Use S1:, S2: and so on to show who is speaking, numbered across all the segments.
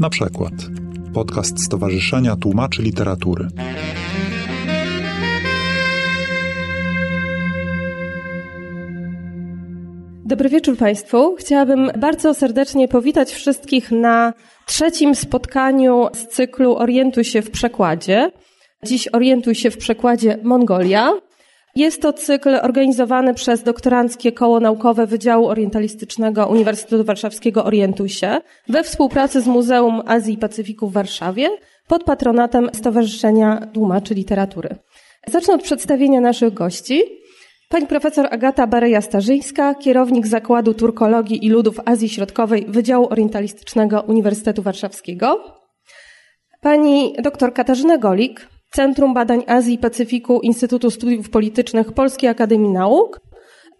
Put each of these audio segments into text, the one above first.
S1: Na przykład podcast Stowarzyszenia Tłumaczy Literatury.
S2: Dobry wieczór Państwu. Chciałabym bardzo serdecznie powitać wszystkich na trzecim spotkaniu z cyklu Orientuj się w przekładzie. Dziś Orientuj się w przekładzie Mongolia. Jest to cykl organizowany przez doktoranckie koło naukowe Wydziału Orientalistycznego Uniwersytetu Warszawskiego Orientuj się we współpracy z Muzeum Azji i Pacyfiku w Warszawie pod patronatem Stowarzyszenia Tłumaczy Literatury. Zacznę od przedstawienia naszych gości. Pani profesor Agata Bareja-Starzyńska, kierownik Zakładu Turkologii i Ludów Azji Środkowej Wydziału Orientalistycznego Uniwersytetu Warszawskiego. Pani dr Katarzyna Golik, Centrum Badań Azji i Pacyfiku Instytutu Studiów Politycznych Polskiej Akademii Nauk,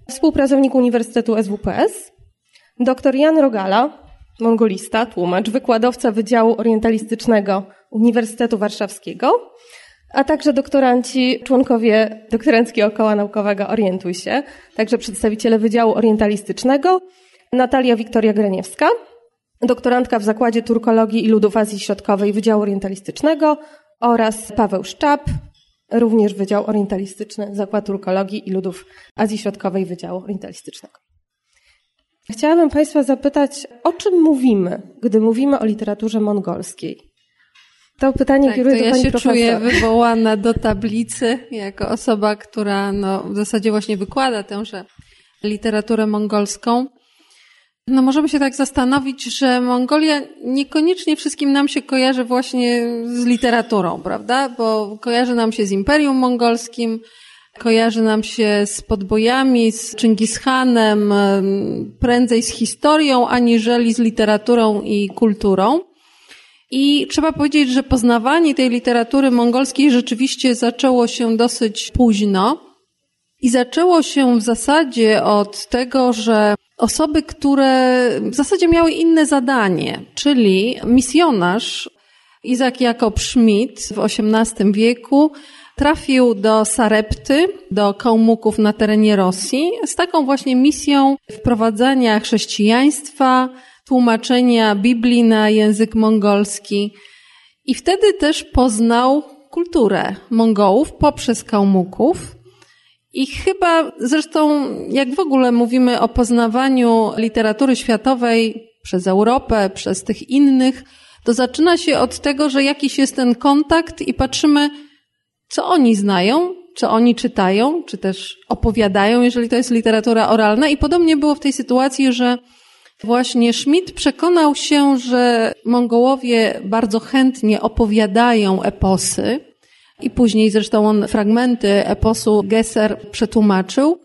S2: współpracownik Uniwersytetu SWPS. Dr Jan Rogala, mongolista, tłumacz, wykładowca Wydziału Orientalistycznego Uniwersytetu Warszawskiego a także doktoranci, członkowie doktoranckiego koła naukowego Orientuj się, także przedstawiciele Wydziału Orientalistycznego, Natalia Wiktoria Greniewska, doktorantka w Zakładzie Turkologii i Ludów Azji Środkowej Wydziału Orientalistycznego oraz Paweł Szczap, również Wydział Orientalistyczny, Zakład Turkologii i Ludów Azji Środkowej Wydziału Orientalistycznego. Chciałabym Państwa zapytać, o czym mówimy, gdy mówimy o literaturze mongolskiej? To pytanie
S3: tak,
S2: kieruję
S3: to
S2: do
S3: ja
S2: pani
S3: się
S2: profesor.
S3: czuję wywołana do tablicy jako osoba, która no, w zasadzie właśnie wykłada tęże literaturę mongolską. No możemy się tak zastanowić, że Mongolia niekoniecznie wszystkim nam się kojarzy właśnie z literaturą, prawda? Bo kojarzy nam się z Imperium Mongolskim, kojarzy nam się z podbojami, z Chingis-Hanem, prędzej z historią, aniżeli z literaturą i kulturą. I trzeba powiedzieć, że poznawanie tej literatury mongolskiej rzeczywiście zaczęło się dosyć późno. I zaczęło się w zasadzie od tego, że osoby, które w zasadzie miały inne zadanie, czyli misjonarz Izak Jakob Schmidt w XVIII wieku trafił do Sarepty, do Kałmuków na terenie Rosji z taką właśnie misją wprowadzania chrześcijaństwa, tłumaczenia Biblii na język mongolski. I wtedy też poznał kulturę Mongołów poprzez Kałmuków. I chyba zresztą, jak w ogóle mówimy o poznawaniu literatury światowej przez Europę, przez tych innych, to zaczyna się od tego, że jakiś jest ten kontakt i patrzymy, co oni znają, co oni czytają, czy też opowiadają, jeżeli to jest literatura oralna. I podobnie było w tej sytuacji, że Właśnie Schmidt przekonał się, że Mongołowie bardzo chętnie opowiadają eposy i później zresztą on fragmenty eposu Gesser przetłumaczył.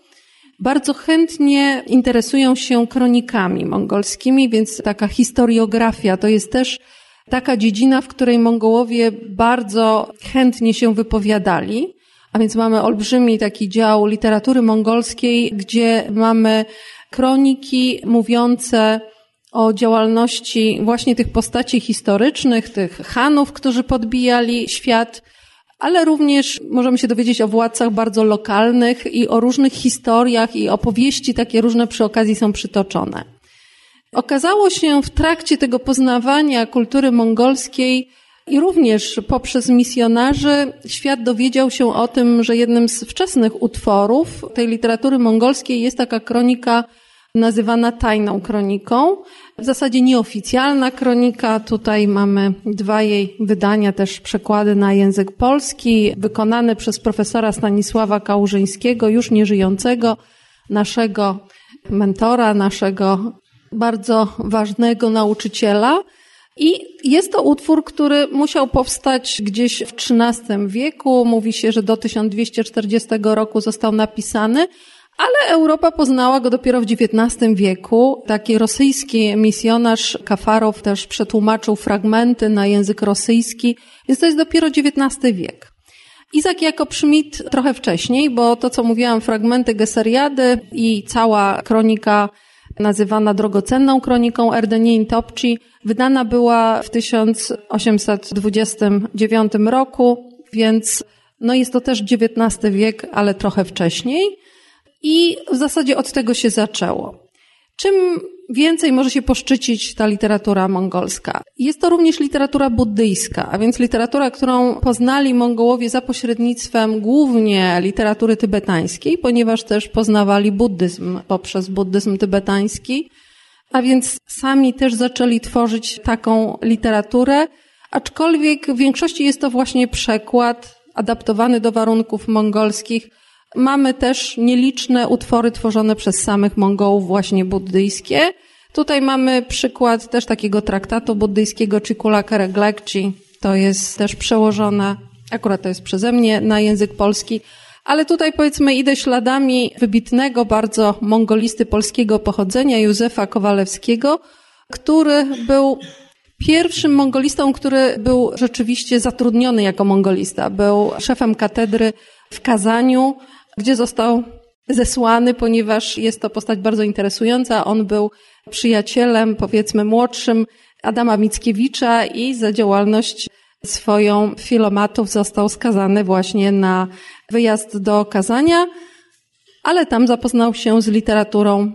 S3: Bardzo chętnie interesują się kronikami mongolskimi, więc taka historiografia to jest też taka dziedzina, w której Mongołowie bardzo chętnie się wypowiadali. A więc mamy olbrzymi taki dział literatury mongolskiej, gdzie mamy kroniki mówiące o działalności właśnie tych postaci historycznych, tych Hanów, którzy podbijali świat, ale również możemy się dowiedzieć o władcach bardzo lokalnych i o różnych historiach i opowieści takie różne przy okazji są przytoczone. Okazało się w trakcie tego poznawania kultury mongolskiej i również poprzez misjonarzy świat dowiedział się o tym, że jednym z wczesnych utworów tej literatury mongolskiej jest taka kronika nazywana tajną kroniką. W zasadzie nieoficjalna kronika. Tutaj mamy dwa jej wydania, też przekłady na język polski, wykonane przez profesora Stanisława Kałużyńskiego, już nieżyjącego, naszego mentora, naszego bardzo ważnego nauczyciela. I jest to utwór, który musiał powstać gdzieś w XIII wieku. Mówi się, że do 1240 roku został napisany, ale Europa poznała go dopiero w XIX wieku. Taki rosyjski misjonarz Kafarow też przetłumaczył fragmenty na język rosyjski, więc to jest dopiero XIX wiek. Izak Jakob Schmidt trochę wcześniej, bo to, co mówiłam, fragmenty Geseriady i cała kronika nazywana drogocenną kroniką Erdenin Topci, wydana była w 1829 roku, więc no jest to też XIX wiek, ale trochę wcześniej. I w zasadzie od tego się zaczęło. Czym więcej może się poszczycić ta literatura mongolska? Jest to również literatura buddyjska, a więc literatura, którą poznali Mongołowie za pośrednictwem głównie literatury tybetańskiej, ponieważ też poznawali buddyzm poprzez buddyzm tybetański, a więc sami też zaczęli tworzyć taką literaturę, aczkolwiek w większości jest to właśnie przekład adaptowany do warunków mongolskich, Mamy też nieliczne utwory tworzone przez samych Mongołów, właśnie buddyjskie. Tutaj mamy przykład też takiego traktatu buddyjskiego Chikula Kereglekci. To jest też przełożone, akurat to jest przeze mnie, na język polski. Ale tutaj powiedzmy idę śladami wybitnego bardzo mongolisty polskiego pochodzenia Józefa Kowalewskiego, który był pierwszym mongolistą, który był rzeczywiście zatrudniony jako mongolista. Był szefem katedry w Kazaniu, gdzie został zesłany, ponieważ jest to postać bardzo interesująca. On był przyjacielem, powiedzmy młodszym Adama Mickiewicza i za działalność swoją filomatów został skazany właśnie na wyjazd do Kazania, ale tam zapoznał się z literaturą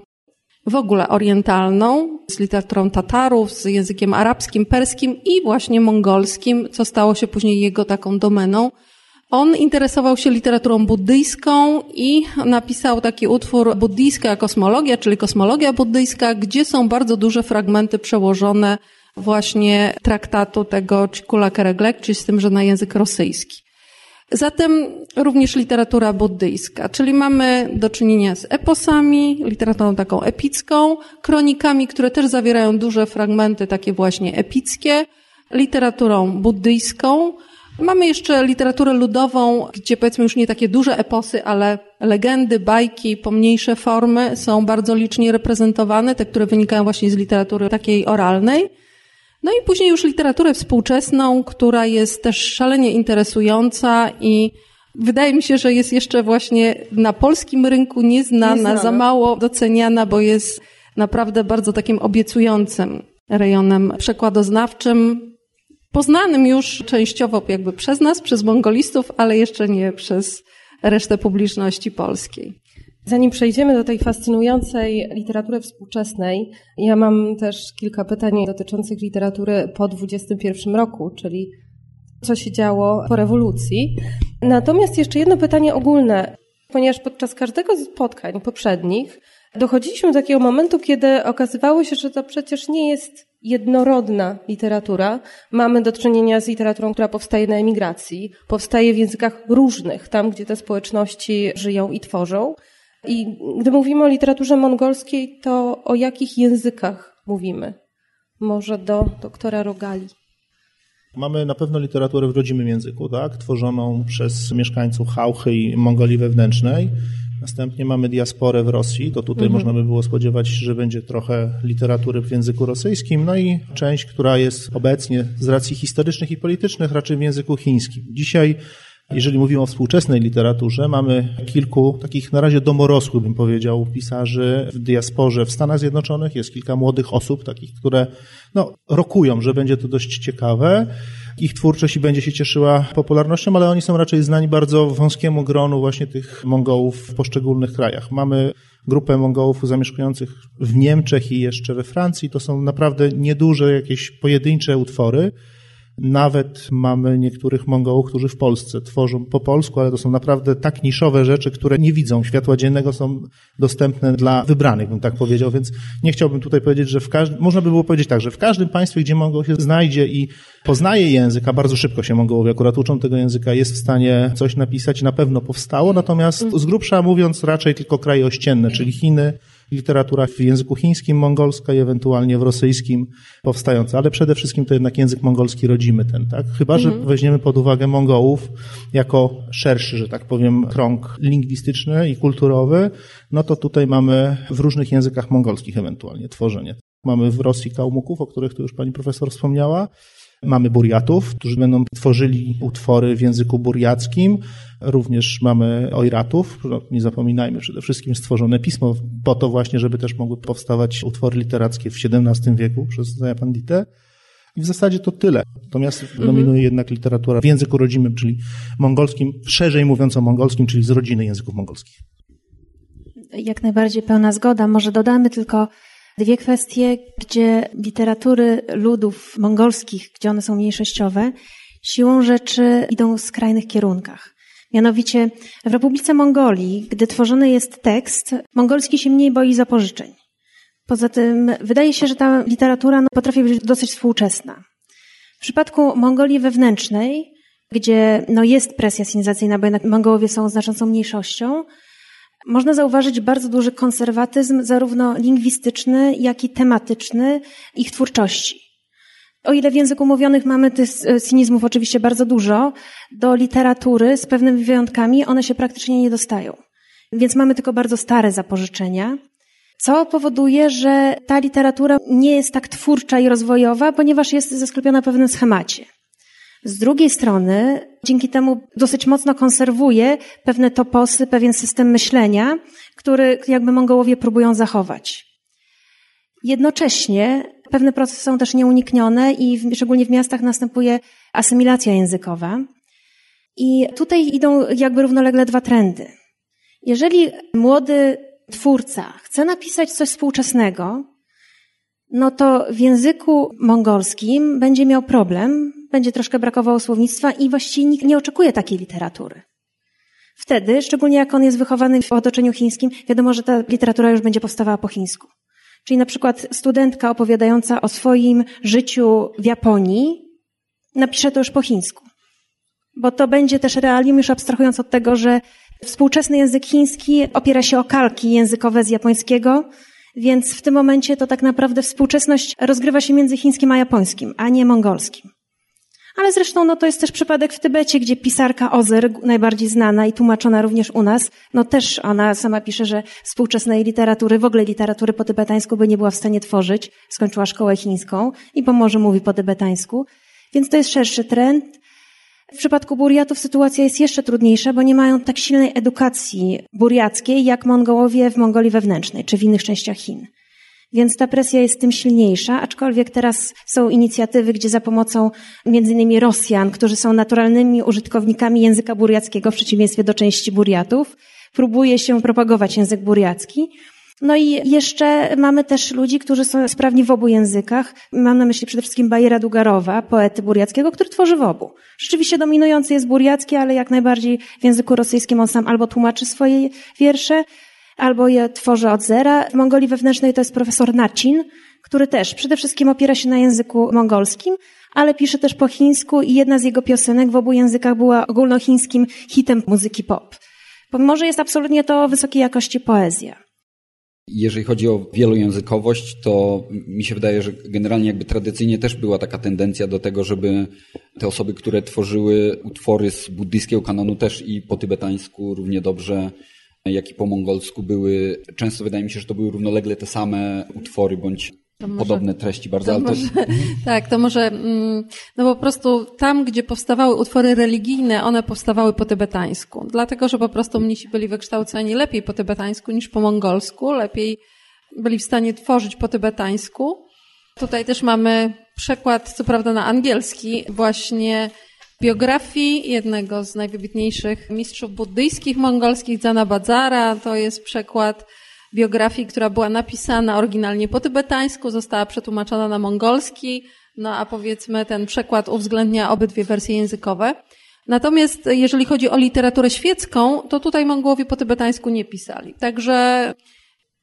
S3: w ogóle orientalną, z literaturą Tatarów, z językiem arabskim, perskim i właśnie mongolskim, co stało się później jego taką domeną. On interesował się literaturą buddyjską i napisał taki utwór Buddyjska kosmologia, czyli kosmologia buddyjska, gdzie są bardzo duże fragmenty przełożone właśnie traktatu tego Chikula Kereglek, czyli z tym, że na język rosyjski. Zatem również literatura buddyjska, czyli mamy do czynienia z eposami, literaturą taką epicką, kronikami, które też zawierają duże fragmenty takie właśnie epickie, literaturą buddyjską, Mamy jeszcze literaturę ludową, gdzie powiedzmy już nie takie duże eposy, ale legendy, bajki, pomniejsze formy są bardzo licznie reprezentowane, te, które wynikają właśnie z literatury takiej oralnej. No i później już literaturę współczesną, która jest też szalenie interesująca i wydaje mi się, że jest jeszcze właśnie na polskim rynku nieznana, nieznana. za mało doceniana, bo jest naprawdę bardzo takim obiecującym rejonem przekładoznawczym, poznanym już częściowo jakby przez nas, przez mongolistów, ale jeszcze nie przez resztę publiczności polskiej.
S2: Zanim przejdziemy do tej fascynującej literatury współczesnej, ja mam też kilka pytań dotyczących literatury po 21 roku, czyli co się działo po rewolucji. Natomiast jeszcze jedno pytanie ogólne, ponieważ podczas każdego z spotkań poprzednich dochodziliśmy do takiego momentu, kiedy okazywało się, że to przecież nie jest jednorodna literatura. Mamy do czynienia z literaturą, która powstaje na emigracji, powstaje w językach różnych, tam gdzie te społeczności żyją i tworzą. I gdy mówimy o literaturze mongolskiej, to o jakich językach mówimy? Może do doktora Rogali.
S1: Mamy na pewno literaturę w rodzimym języku, tak? tworzoną przez mieszkańców Hałchy i Mongolii wewnętrznej. Następnie mamy diasporę w Rosji, to tutaj mhm. można by było spodziewać się, że będzie trochę literatury w języku rosyjskim, no i część, która jest obecnie z racji historycznych i politycznych raczej w języku chińskim. Dzisiaj jeżeli mówimy o współczesnej literaturze, mamy kilku takich na razie domorosłych, bym powiedział, pisarzy w diasporze w Stanach Zjednoczonych. Jest kilka młodych osób, takich, które no, rokują, że będzie to dość ciekawe. Ich twórczość będzie się cieszyła popularnością, ale oni są raczej znani bardzo wąskiemu gronu właśnie tych Mongołów w poszczególnych krajach. Mamy grupę Mongołów zamieszkujących w Niemczech i jeszcze we Francji. To są naprawdę nieduże jakieś pojedyncze utwory. Nawet mamy niektórych Mongołów, którzy w Polsce tworzą po polsku, ale to są naprawdę tak niszowe rzeczy, które nie widzą. Światła dziennego, są dostępne dla wybranych, bym tak powiedział, więc nie chciałbym tutaj powiedzieć, że w każdym, można by było powiedzieć tak, że w każdym państwie, gdzie Mongoł się znajdzie i poznaje język, a bardzo szybko się Mongołowie akurat uczą tego języka, jest w stanie coś napisać, na pewno powstało, natomiast z grubsza mówiąc raczej tylko kraje ościenne, czyli Chiny, literatura w języku chińskim, mongolska i ewentualnie w rosyjskim powstająca, ale przede wszystkim to jednak język mongolski rodzimy ten, tak? Chyba, że mhm. weźmiemy pod uwagę Mongołów jako szerszy, że tak powiem, krąg lingwistyczny i kulturowy, no to tutaj mamy w różnych językach mongolskich ewentualnie tworzenie. Mamy w Rosji kałmuków, o których tu już pani profesor wspomniała, Mamy Buriatów, którzy będą tworzyli utwory w języku buriackim. Również mamy Ojratów. No, nie zapominajmy, przede wszystkim stworzone pismo po to właśnie, żeby też mogły powstawać utwory literackie w XVII wieku przez Zaya Panditę. I w zasadzie to tyle. Natomiast mhm. dominuje jednak literatura w języku rodzimym, czyli mongolskim, szerzej mówiąc o mongolskim, czyli z rodziny języków mongolskich.
S4: jak najbardziej pełna zgoda. Może dodamy tylko dwie kwestie, gdzie literatury ludów mongolskich, gdzie one są mniejszościowe, siłą rzeczy idą w skrajnych kierunkach. Mianowicie w Republice Mongolii, gdy tworzony jest tekst, mongolski się mniej boi zapożyczeń. Poza tym wydaje się, że ta literatura no, potrafi być dosyć współczesna. W przypadku Mongolii wewnętrznej, gdzie no, jest presja cywilizacyjna, bo jednak Mongołowie są znaczącą mniejszością, można zauważyć bardzo duży konserwatyzm, zarówno lingwistyczny, jak i tematyczny ich twórczości. O ile w języku mówionych mamy tych cynizmów oczywiście bardzo dużo, do literatury z pewnymi wyjątkami one się praktycznie nie dostają. Więc mamy tylko bardzo stare zapożyczenia, co powoduje, że ta literatura nie jest tak twórcza i rozwojowa, ponieważ jest zasklepiona w pewnym schemacie. Z drugiej strony, dzięki temu dosyć mocno konserwuje pewne toposy, pewien system myślenia, który jakby Mongołowie próbują zachować. Jednocześnie pewne procesy są też nieuniknione i w, szczególnie w miastach następuje asymilacja językowa. I tutaj idą jakby równolegle dwa trendy. Jeżeli młody twórca chce napisać coś współczesnego, no to w języku mongolskim będzie miał problem, będzie troszkę brakowało słownictwa i właściwie nikt nie oczekuje takiej literatury. Wtedy, szczególnie jak on jest wychowany w otoczeniu chińskim, wiadomo, że ta literatura już będzie powstawała po chińsku. Czyli na przykład studentka opowiadająca o swoim życiu w Japonii napisze to już po chińsku. Bo to będzie też realium, już abstrahując od tego, że współczesny język chiński opiera się o kalki językowe z japońskiego, więc w tym momencie to tak naprawdę współczesność rozgrywa się między chińskim a japońskim, a nie mongolskim. Ale zresztą no, to jest też przypadek w Tybecie, gdzie pisarka Ozer, najbardziej znana i tłumaczona również u nas, no też ona sama pisze, że współczesnej literatury, w ogóle literatury po tybetańsku by nie była w stanie tworzyć. Skończyła szkołę chińską i po może mówi po tybetańsku. Więc to jest szerszy trend. W przypadku Buriatów sytuacja jest jeszcze trudniejsza, bo nie mają tak silnej edukacji buriackiej jak Mongołowie w Mongolii wewnętrznej czy w innych częściach Chin. Więc ta presja jest tym silniejsza, aczkolwiek teraz są inicjatywy, gdzie za pomocą między innymi Rosjan, którzy są naturalnymi użytkownikami języka buriackiego w przeciwieństwie do części Buriatów, próbuje się propagować język buriacki. No i jeszcze mamy też ludzi, którzy są sprawni w obu językach. Mam na myśli przede wszystkim Bajera Dugarowa, poety buriackiego, który tworzy w obu. Rzeczywiście dominujący jest buriacki, ale jak najbardziej w języku rosyjskim on sam albo tłumaczy swoje wiersze, albo je tworzy od zera. W Mongolii wewnętrznej to jest profesor Nacin, który też przede wszystkim opiera się na języku mongolskim, ale pisze też po chińsku i jedna z jego piosenek w obu językach była ogólnochińskim hitem muzyki pop. Pomimo, że jest absolutnie to wysokiej jakości poezja.
S5: Jeżeli chodzi o wielojęzykowość, to mi się wydaje, że generalnie jakby tradycyjnie też była taka tendencja do tego, żeby te osoby, które tworzyły utwory z buddyjskiego kanonu też i po tybetańsku równie dobrze jak i po mongolsku były, często wydaje mi się, że to były równolegle te same utwory bądź może, podobne treści bardzo.
S3: To może, to... Tak, to może, mm, no po prostu tam, gdzie powstawały utwory religijne, one powstawały po tybetańsku. Dlatego, że po prostu mnisi byli wykształceni lepiej po tybetańsku niż po mongolsku, lepiej byli w stanie tworzyć po tybetańsku. Tutaj też mamy przekład, co prawda na angielski, właśnie biografii jednego z najwybitniejszych mistrzów buddyjskich mongolskich, Zana Badzara. To jest przekład biografii, która była napisana oryginalnie po tybetańsku, została przetłumaczona na mongolski, no a powiedzmy ten przekład uwzględnia obydwie wersje językowe. Natomiast jeżeli chodzi o literaturę świecką, to tutaj Mongołowie po tybetańsku nie pisali. Także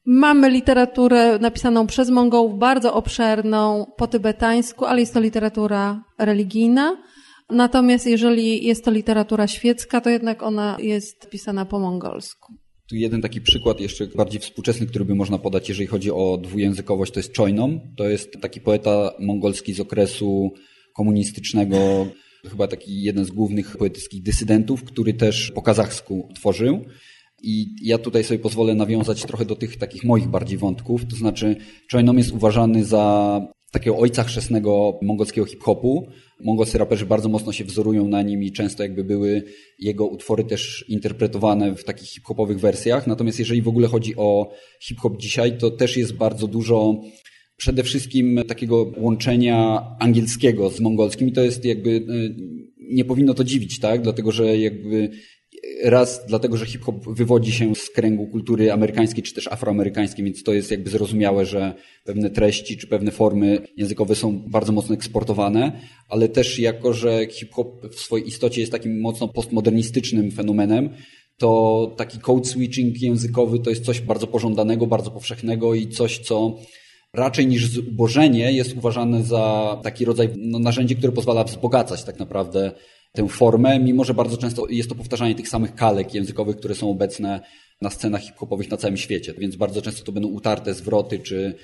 S3: mamy literaturę napisaną przez Mongołów, bardzo obszerną po tybetańsku, ale jest to literatura religijna. Natomiast jeżeli jest to literatura świecka, to jednak ona jest pisana po mongolsku.
S5: Tu jeden taki przykład jeszcze bardziej współczesny, który by można podać, jeżeli chodzi o dwujęzykowość, to jest Chojnom. To jest taki poeta mongolski z okresu komunistycznego, chyba taki jeden z głównych poetyckich dysydentów, który też po kazachsku tworzył. I ja tutaj sobie pozwolę nawiązać trochę do tych takich moich bardziej wątków. To znaczy, Chojnom jest uważany za takiego ojca chrzestnego mongolskiego hip-hopu. Mongolscy raperzy bardzo mocno się wzorują na nim i często jakby były jego utwory też interpretowane w takich hip-hopowych wersjach. Natomiast jeżeli w ogóle chodzi o hip-hop dzisiaj, to też jest bardzo dużo przede wszystkim takiego łączenia angielskiego z mongolskim i to jest jakby, e, nie powinno to dziwić, tak? Dlatego, że jakby Raz dlatego, że hip-hop wywodzi się z kręgu kultury amerykańskiej czy też afroamerykańskiej, więc to jest jakby zrozumiałe, że pewne treści czy pewne formy językowe są bardzo mocno eksportowane, ale też jako, że hip-hop w swojej istocie jest takim mocno postmodernistycznym fenomenem, to taki code switching językowy to jest coś bardzo pożądanego, bardzo powszechnego i coś, co raczej niż zubożenie jest uważane za taki rodzaj no, narzędzie, które pozwala wzbogacać tak naprawdę tę formę, mimo że bardzo często jest to powtarzanie tych samych kalek językowych, które są obecne na scenach hip-hopowych na całym świecie. Więc bardzo często to będą utarte zwroty, czy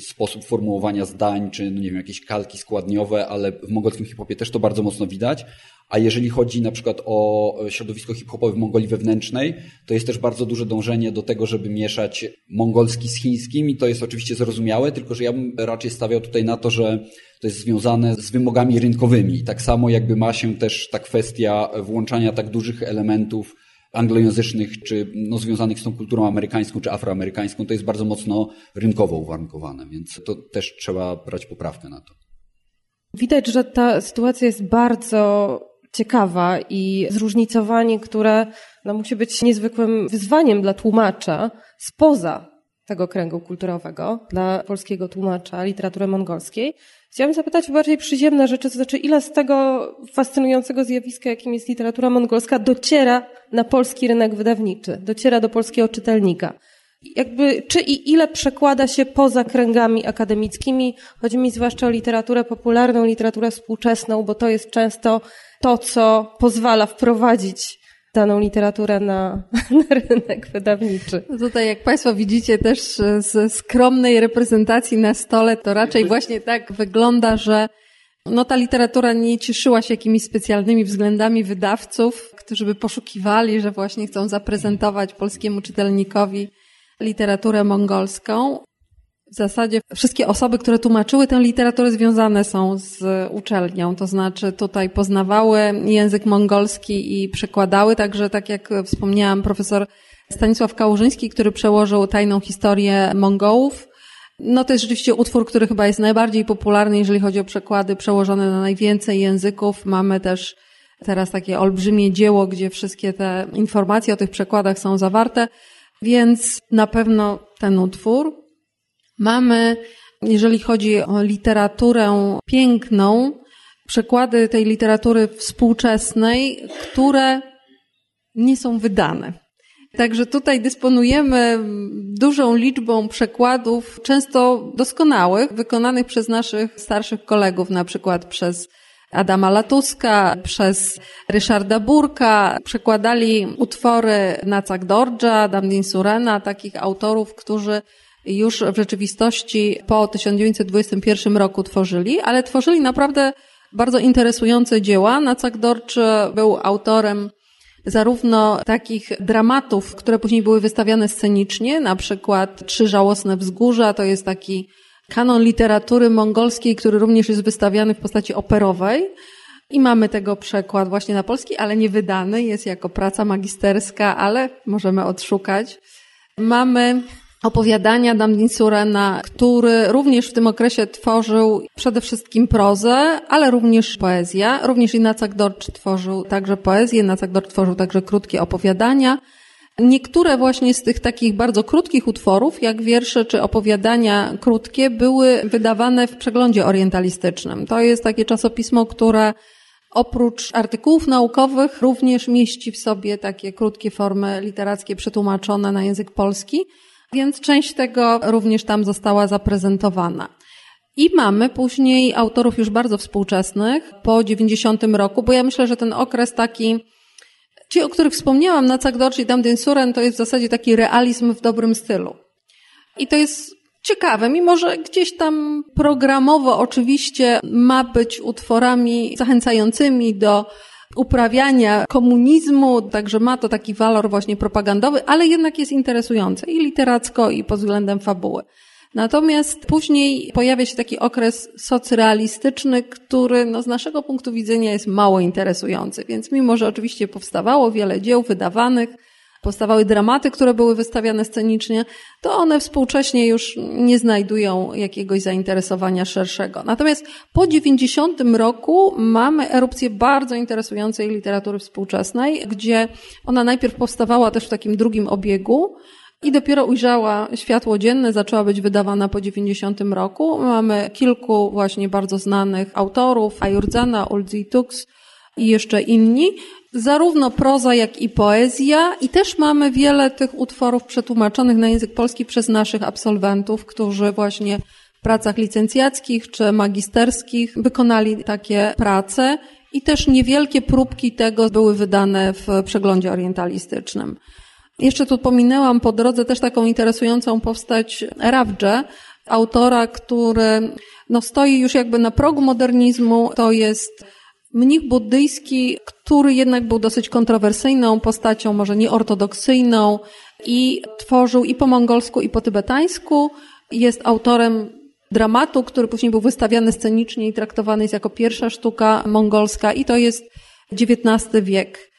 S5: sposób formułowania zdań, czy no nie wiem, jakieś kalki składniowe, ale w mongolskim hip-hopie też to bardzo mocno widać. A jeżeli chodzi na przykład o środowisko hip-hopowe w Mongolii wewnętrznej, to jest też bardzo duże dążenie do tego, żeby mieszać mongolski z chińskim i to jest oczywiście zrozumiałe, tylko że ja bym raczej stawiał tutaj na to, że to jest związane z wymogami rynkowymi. Tak samo jakby ma się też ta kwestia włączania tak dużych elementów anglojęzycznych, czy no, związanych z tą kulturą amerykańską czy afroamerykańską, to jest bardzo mocno rynkowo uwarunkowane, więc to też trzeba brać poprawkę na to.
S2: Widać, że ta sytuacja jest bardzo ciekawa i zróżnicowanie, które no, musi być niezwykłym wyzwaniem dla tłumacza spoza tego kręgu kulturowego, dla polskiego tłumacza literatury mongolskiej. Chciałabym zapytać o bardziej przyziemne rzeczy, to znaczy ile z tego fascynującego zjawiska, jakim jest literatura mongolska, dociera na polski rynek wydawniczy, dociera do polskiego czytelnika. Jakby, czy i ile przekłada się poza kręgami akademickimi? Chodzi mi zwłaszcza o literaturę popularną, literaturę współczesną, bo to jest często to, co pozwala wprowadzić daną literaturę na, na rynek wydawniczy.
S3: No tutaj, jak Państwo widzicie, też z skromnej reprezentacji na stole, to raczej właśnie tak wygląda, że no ta literatura nie cieszyła się jakimiś specjalnymi względami wydawców, którzy by poszukiwali, że właśnie chcą zaprezentować polskiemu czytelnikowi literaturę mongolską. W zasadzie wszystkie osoby, które tłumaczyły tę literaturę, związane są z uczelnią, to znaczy tutaj poznawały język mongolski i przekładały, także tak jak wspomniałam, profesor Stanisław Kałużyński, który przełożył tajną historię Mongołów. No to jest rzeczywiście utwór, który chyba jest najbardziej popularny, jeżeli chodzi o przekłady przełożone na najwięcej języków. Mamy też teraz takie olbrzymie dzieło, gdzie wszystkie te informacje o tych przekładach są zawarte, więc na pewno ten utwór. Mamy, jeżeli chodzi o literaturę piękną, przekłady tej literatury współczesnej, które nie są wydane. Także tutaj dysponujemy dużą liczbą przekładów, często doskonałych, wykonanych przez naszych starszych kolegów, na przykład przez Adama Latuska, przez Ryszarda Burka. Przekładali utwory Nacak Dorja, Damdin Surena, takich autorów, którzy już w rzeczywistości po 1921 roku tworzyli, ale tworzyli naprawdę bardzo interesujące dzieła. Nacak Dorcz był autorem zarówno takich dramatów, które później były wystawiane scenicznie, na przykład Trzy żałosne wzgórza, to jest taki kanon literatury mongolskiej, który również jest wystawiany w postaci operowej. I mamy tego przekład właśnie na polski, ale nie wydany, jest jako praca magisterska, ale możemy odszukać. Mamy opowiadania Damdin Surena, który również w tym okresie tworzył przede wszystkim prozę, ale również poezję. Również i Nacak Dorcz tworzył także poezję, Nacak Dorcz tworzył także krótkie opowiadania. Niektóre właśnie z tych takich bardzo krótkich utworów, jak wiersze czy opowiadania krótkie, były wydawane w przeglądzie orientalistycznym. To jest takie czasopismo, które oprócz artykułów naukowych również mieści w sobie takie krótkie formy literackie przetłumaczone na język polski więc część tego również tam została zaprezentowana. I mamy później autorów już bardzo współczesnych po 90 roku, bo ja myślę, że ten okres taki, ci, o których wspomniałam, Nacak Dorcz i Damdin Suren, to jest w zasadzie taki realizm w dobrym stylu. I to jest ciekawe, mimo że gdzieś tam programowo oczywiście ma być utworami zachęcającymi do uprawiania komunizmu, także ma to taki walor właśnie propagandowy, ale jednak jest interesujące i literacko, i pod względem fabuły. Natomiast później pojawia się taki okres socrealistyczny, który no, z naszego punktu widzenia jest mało interesujący. Więc mimo, że oczywiście powstawało wiele dzieł wydawanych, powstawały dramaty, które były wystawiane scenicznie, to one współcześnie już nie znajdują jakiegoś zainteresowania szerszego. Natomiast po 90 roku mamy erupcję bardzo interesującej literatury współczesnej, gdzie ona najpierw powstawała też w takim drugim obiegu, i dopiero ujrzała światło dzienne, zaczęła być wydawana po 90 roku. Mamy kilku właśnie bardzo znanych autorów, Ayurdzana, Ulzi Tux i jeszcze inni. Zarówno proza, jak i poezja i też mamy wiele tych utworów przetłumaczonych na język polski przez naszych absolwentów, którzy właśnie w pracach licencjackich czy magisterskich wykonali takie prace i też niewielkie próbki tego były wydane w przeglądzie orientalistycznym. Jeszcze tu pominęłam po drodze też taką interesującą postać Ravdże, autora, który no, stoi już jakby na progu modernizmu. To jest mnich buddyjski, który jednak był dosyć kontrowersyjną postacią, może nieortodoksyjną i tworzył i po mongolsku, i po tybetańsku. Jest autorem dramatu, który później był wystawiany scenicznie i traktowany jest jako pierwsza sztuka mongolska i to jest XIX wiek.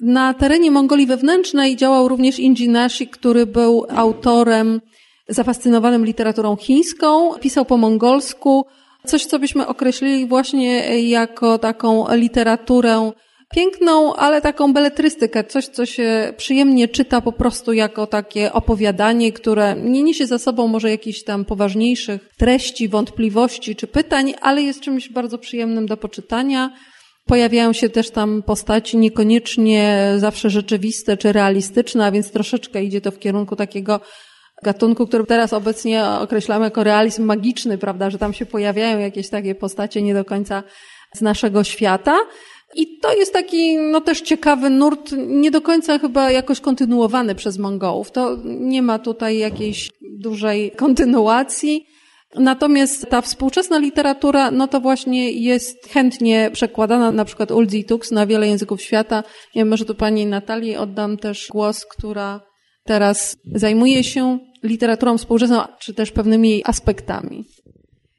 S3: Na terenie Mongolii Wewnętrznej działał również Inji Nashi, który był autorem zafascynowanym literaturą chińską, pisał po mongolsku, coś, co byśmy określili właśnie jako taką literaturę piękną, ale taką beletrystykę, coś, co się przyjemnie czyta po prostu jako takie opowiadanie, które nie niesie za sobą może jakichś tam poważniejszych treści, wątpliwości czy pytań, ale jest czymś bardzo przyjemnym do poczytania. Pojawiają się też tam postaci niekoniecznie zawsze rzeczywiste czy realistyczne, a więc troszeczkę idzie to w kierunku takiego gatunku, który teraz obecnie określamy jako realizm magiczny, prawda, że tam się pojawiają jakieś takie postacie nie do końca z naszego świata. I to jest taki, no też ciekawy nurt, nie do końca chyba jakoś kontynuowany przez Mongołów. To nie ma tutaj jakiejś dużej kontynuacji. Natomiast ta współczesna literatura, no to właśnie jest chętnie przekładana, na przykład Ulzi Tux na wiele języków świata. Wiem, może tu pani Natalii oddam też głos, która teraz zajmuje się literaturą współczesną, czy też pewnymi jej aspektami.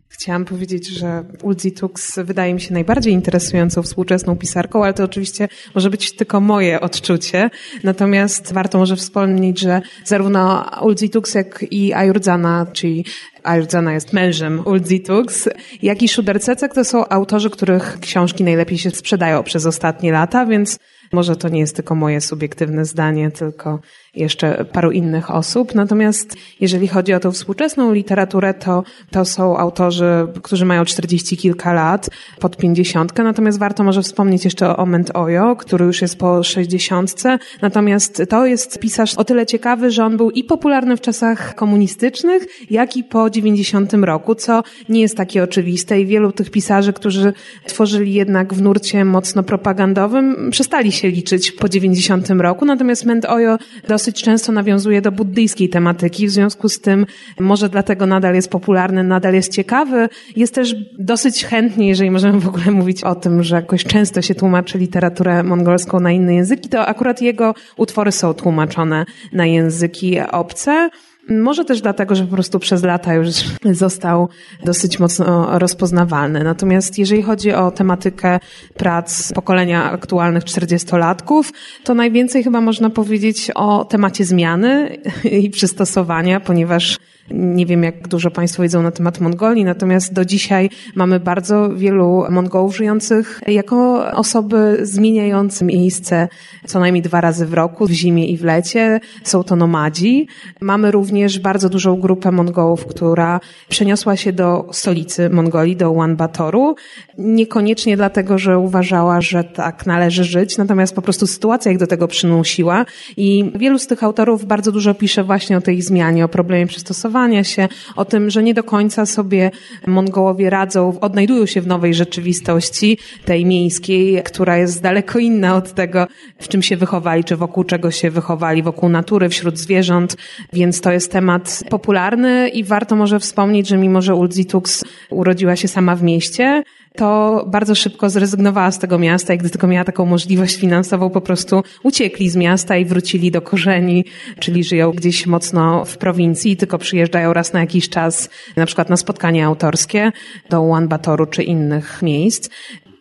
S6: Chciałam powiedzieć, że Ulzi Tux wydaje mi się najbardziej interesującą współczesną pisarką, ale to oczywiście może być tylko moje odczucie. Natomiast warto może wspomnieć, że zarówno Ulzi Tux, jak i Ayurdzana, czyli Ayurdzana jest mężem Ulzi Tux, jak i Shuder Cecek to są autorzy, których książki najlepiej się sprzedają przez ostatnie lata, więc może to nie jest tylko moje subiektywne zdanie, tylko jeszcze paru innych osób. Natomiast jeżeli chodzi o tą współczesną literaturę, to, to są autorzy, którzy mają czterdzieści kilka lat, pod pięćdziesiątkę. Natomiast warto może wspomnieć jeszcze o Ment Oyo, który już jest po sześćdziesiątce. Natomiast to jest pisarz o tyle ciekawy, że on był i popularny w czasach komunistycznych, jak i po dziewięćdziesiątym roku, co nie jest takie oczywiste i wielu tych pisarzy, którzy tworzyli jednak w nurcie mocno propagandowym, przestali się liczyć po dziewięćdziesiątym roku. Natomiast Ment Oyo dosyć dosyć często nawiązuje do buddyjskiej tematyki, w związku z tym może dlatego nadal jest popularny, nadal jest ciekawy. Jest też dosyć chętnie, jeżeli możemy w ogóle mówić o tym, że jakoś często się tłumaczy literaturę mongolską na inne języki, to akurat jego utwory są tłumaczone na języki obce. Może też dlatego, że po prostu przez lata już został dosyć mocno rozpoznawalny. Natomiast jeżeli chodzi o tematykę prac pokolenia aktualnych czterdziestolatków, to najwięcej chyba można powiedzieć o temacie zmiany i przystosowania, ponieważ nie wiem, jak dużo Państwo wiedzą na temat Mongolii, natomiast do dzisiaj mamy bardzo wielu Mongołów żyjących jako osoby zmieniające miejsce co najmniej dwa razy w roku, w zimie i w lecie. Są to nomadzi. Mamy również bardzo dużą grupę Mongołów, która przeniosła się do stolicy Mongolii, do Ulaanbatoru. Niekoniecznie dlatego, że uważała, że tak należy żyć, natomiast po prostu sytuacja ich do tego przymusiła. I wielu z tych autorów bardzo dużo pisze właśnie o tej zmianie, o problemie przystosowania się, o tym, że nie do końca sobie Mongołowie radzą, odnajdują się w nowej rzeczywistości, tej miejskiej, która jest daleko inna od tego, w czym się wychowali, czy wokół czego się wychowali, wokół natury, wśród zwierząt, więc to jest temat popularny i warto może wspomnieć, że mimo, że Ulzi Tux urodziła się sama w mieście, to bardzo szybko zrezygnowała z tego miasta i gdy tylko miała taką możliwość finansową, po prostu uciekli z miasta i wrócili do korzeni, czyli żyją gdzieś mocno w prowincji tylko przyjeżdżają raz na jakiś czas, na przykład na spotkanie autorskie do Ulaanbatoru czy innych miejsc.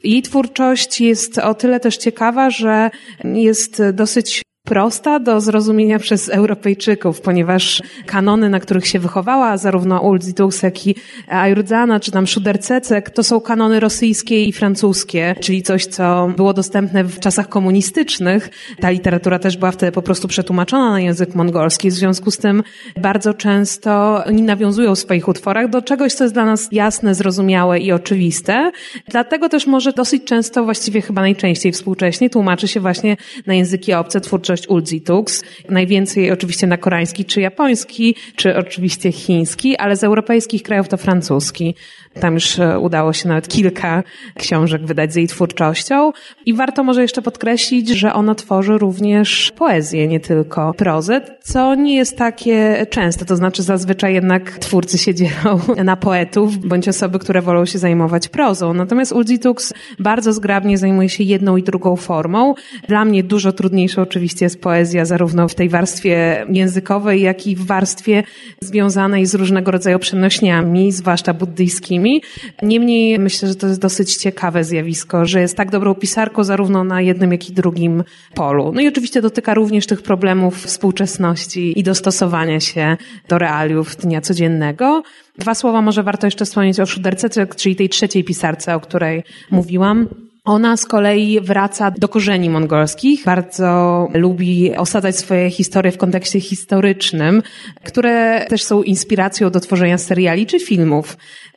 S6: Jej twórczość jest o tyle też ciekawa, że jest dosyć prosta do zrozumienia przez Europejczyków, ponieważ kanony, na których się wychowała zarówno Ulzitus, jak i Ajrudzana, czy tam Szudercecek, to są kanony rosyjskie i francuskie, czyli coś, co było dostępne w czasach komunistycznych. Ta literatura też była wtedy po prostu przetłumaczona na język mongolski, w związku z tym bardzo często oni nawiązują w swoich utworach do czegoś, co jest dla nas jasne, zrozumiałe i oczywiste. Dlatego też może dosyć często, właściwie chyba najczęściej współcześnie, tłumaczy się właśnie na języki obce twórczość Ulzitux. Najwięcej oczywiście na koreański czy japoński, czy oczywiście chiński, ale z europejskich krajów to francuski. Tam już e, udało się nawet kilka książek wydać z jej twórczością. I warto może jeszcze podkreślić, że ona tworzy również poezję, nie tylko prozę, co nie jest takie częste. To znaczy zazwyczaj jednak twórcy się dzielą na poetów, bądź osoby, które wolą się zajmować prozą. Natomiast Ulzitux bardzo zgrabnie zajmuje się jedną i drugą formą. Dla mnie dużo trudniejsza oczywiście jest poezja, zarówno w tej warstwie językowej, jak i w warstwie związanej z różnego rodzaju przenośniami, zwłaszcza buddyjskimi Niemniej myślę, że to jest dosyć ciekawe zjawisko, że jest tak dobrą pisarką zarówno na jednym, jak i drugim polu. No i oczywiście dotyka również tych problemów współczesności i dostosowania się do realiów dnia codziennego. Dwa słowa może warto jeszcze wspomnieć o Szuderce, czyli tej trzeciej pisarce, o której mówiłam. Ona z kolei wraca do korzeni mongolskich, bardzo lubi osadzać swoje historie w kontekście historycznym, które też są inspiracją do tworzenia seriali czy filmów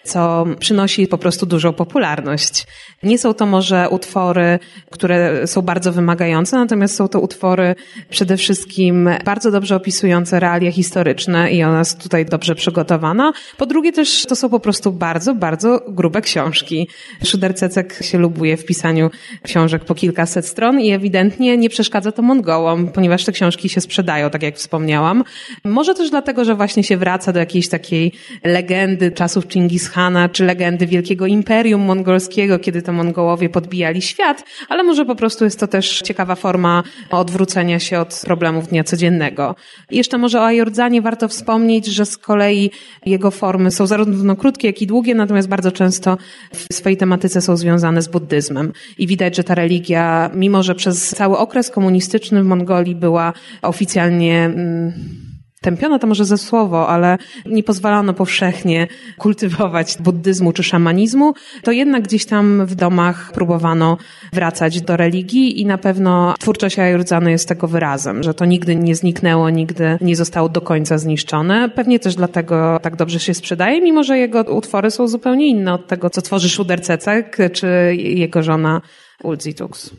S6: co przynosi po prostu dużą popularność. Nie są to może utwory, które są bardzo wymagające, natomiast są to utwory przede wszystkim bardzo dobrze opisujące realia historyczne i ona jest tutaj dobrze przygotowana. Po drugie też to są po prostu bardzo, bardzo grube książki. Szyder Cecek się lubuje w pisaniu książek po kilkaset stron i ewidentnie nie przeszkadza to Mongołom, ponieważ te książki się sprzedają, tak jak wspomniałam. Może też dlatego, że właśnie się wraca do jakiejś takiej legendy czasów Chingis Czy legendy wielkiego imperium mongolskiego, kiedy to Mongołowie podbijali świat, ale może po prostu jest to też ciekawa forma odwrócenia się od problemów dnia codziennego. Jeszcze może o Ajordzanie warto wspomnieć, że z kolei jego formy są zarówno krótkie, jak i długie, natomiast bardzo często w swojej tematyce są związane z buddyzmem. I widać, że ta religia, mimo że przez cały okres komunistyczny w Mongolii była oficjalnie mm, tępiona to może ze słowo, ale nie pozwalano powszechnie kultywować buddyzmu czy szamanizmu, to jednak gdzieś tam w domach próbowano wracać do religii i na pewno twórczość Ajurdzany jest tego wyrazem, że to nigdy nie zniknęło, nigdy nie zostało do końca zniszczone. Pewnie też dlatego tak dobrze się sprzedaje, mimo że jego utwory są zupełnie inne od tego, co tworzy Szuder Cecek czy jego żona Ulzitux.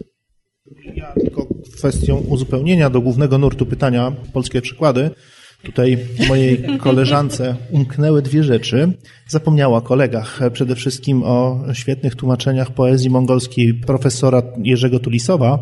S1: Ja tylko kwestią uzupełnienia do głównego nurtu pytania, polskie przykłady. Tutaj mojej koleżance umknęły dwie rzeczy. Zapomniała o kolegach, przede wszystkim o świetnych tłumaczeniach poezji mongolskiej profesora Jerzego Tulisowa.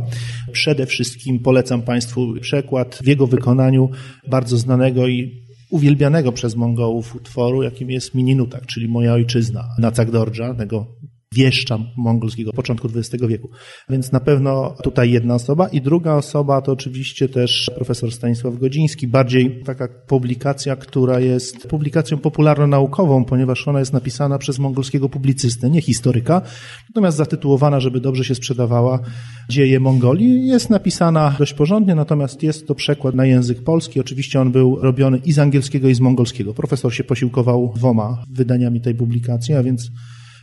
S1: Przede wszystkim polecam Państwu przekład w jego wykonaniu bardzo znanego i uwielbianego przez Mongołów utworu, jakim jest Mininutak, czyli Moja Ojczyzna, Nacak Dordża, tego wieszcza mongolskiego początku XX wieku. Więc na pewno tutaj jedna osoba i druga osoba to oczywiście też profesor Stanisław Godziński, bardziej taka publikacja, która jest publikacją popularno-naukową, ponieważ ona jest napisana przez mongolskiego publicystę, nie historyka, natomiast zatytułowana, żeby dobrze się sprzedawała, Dzieje Mongolii. Jest napisana dość porządnie, natomiast jest to przekład na język polski. Oczywiście on był robiony i z angielskiego, i z mongolskiego. Profesor się posiłkował dwoma wydaniami tej publikacji, a więc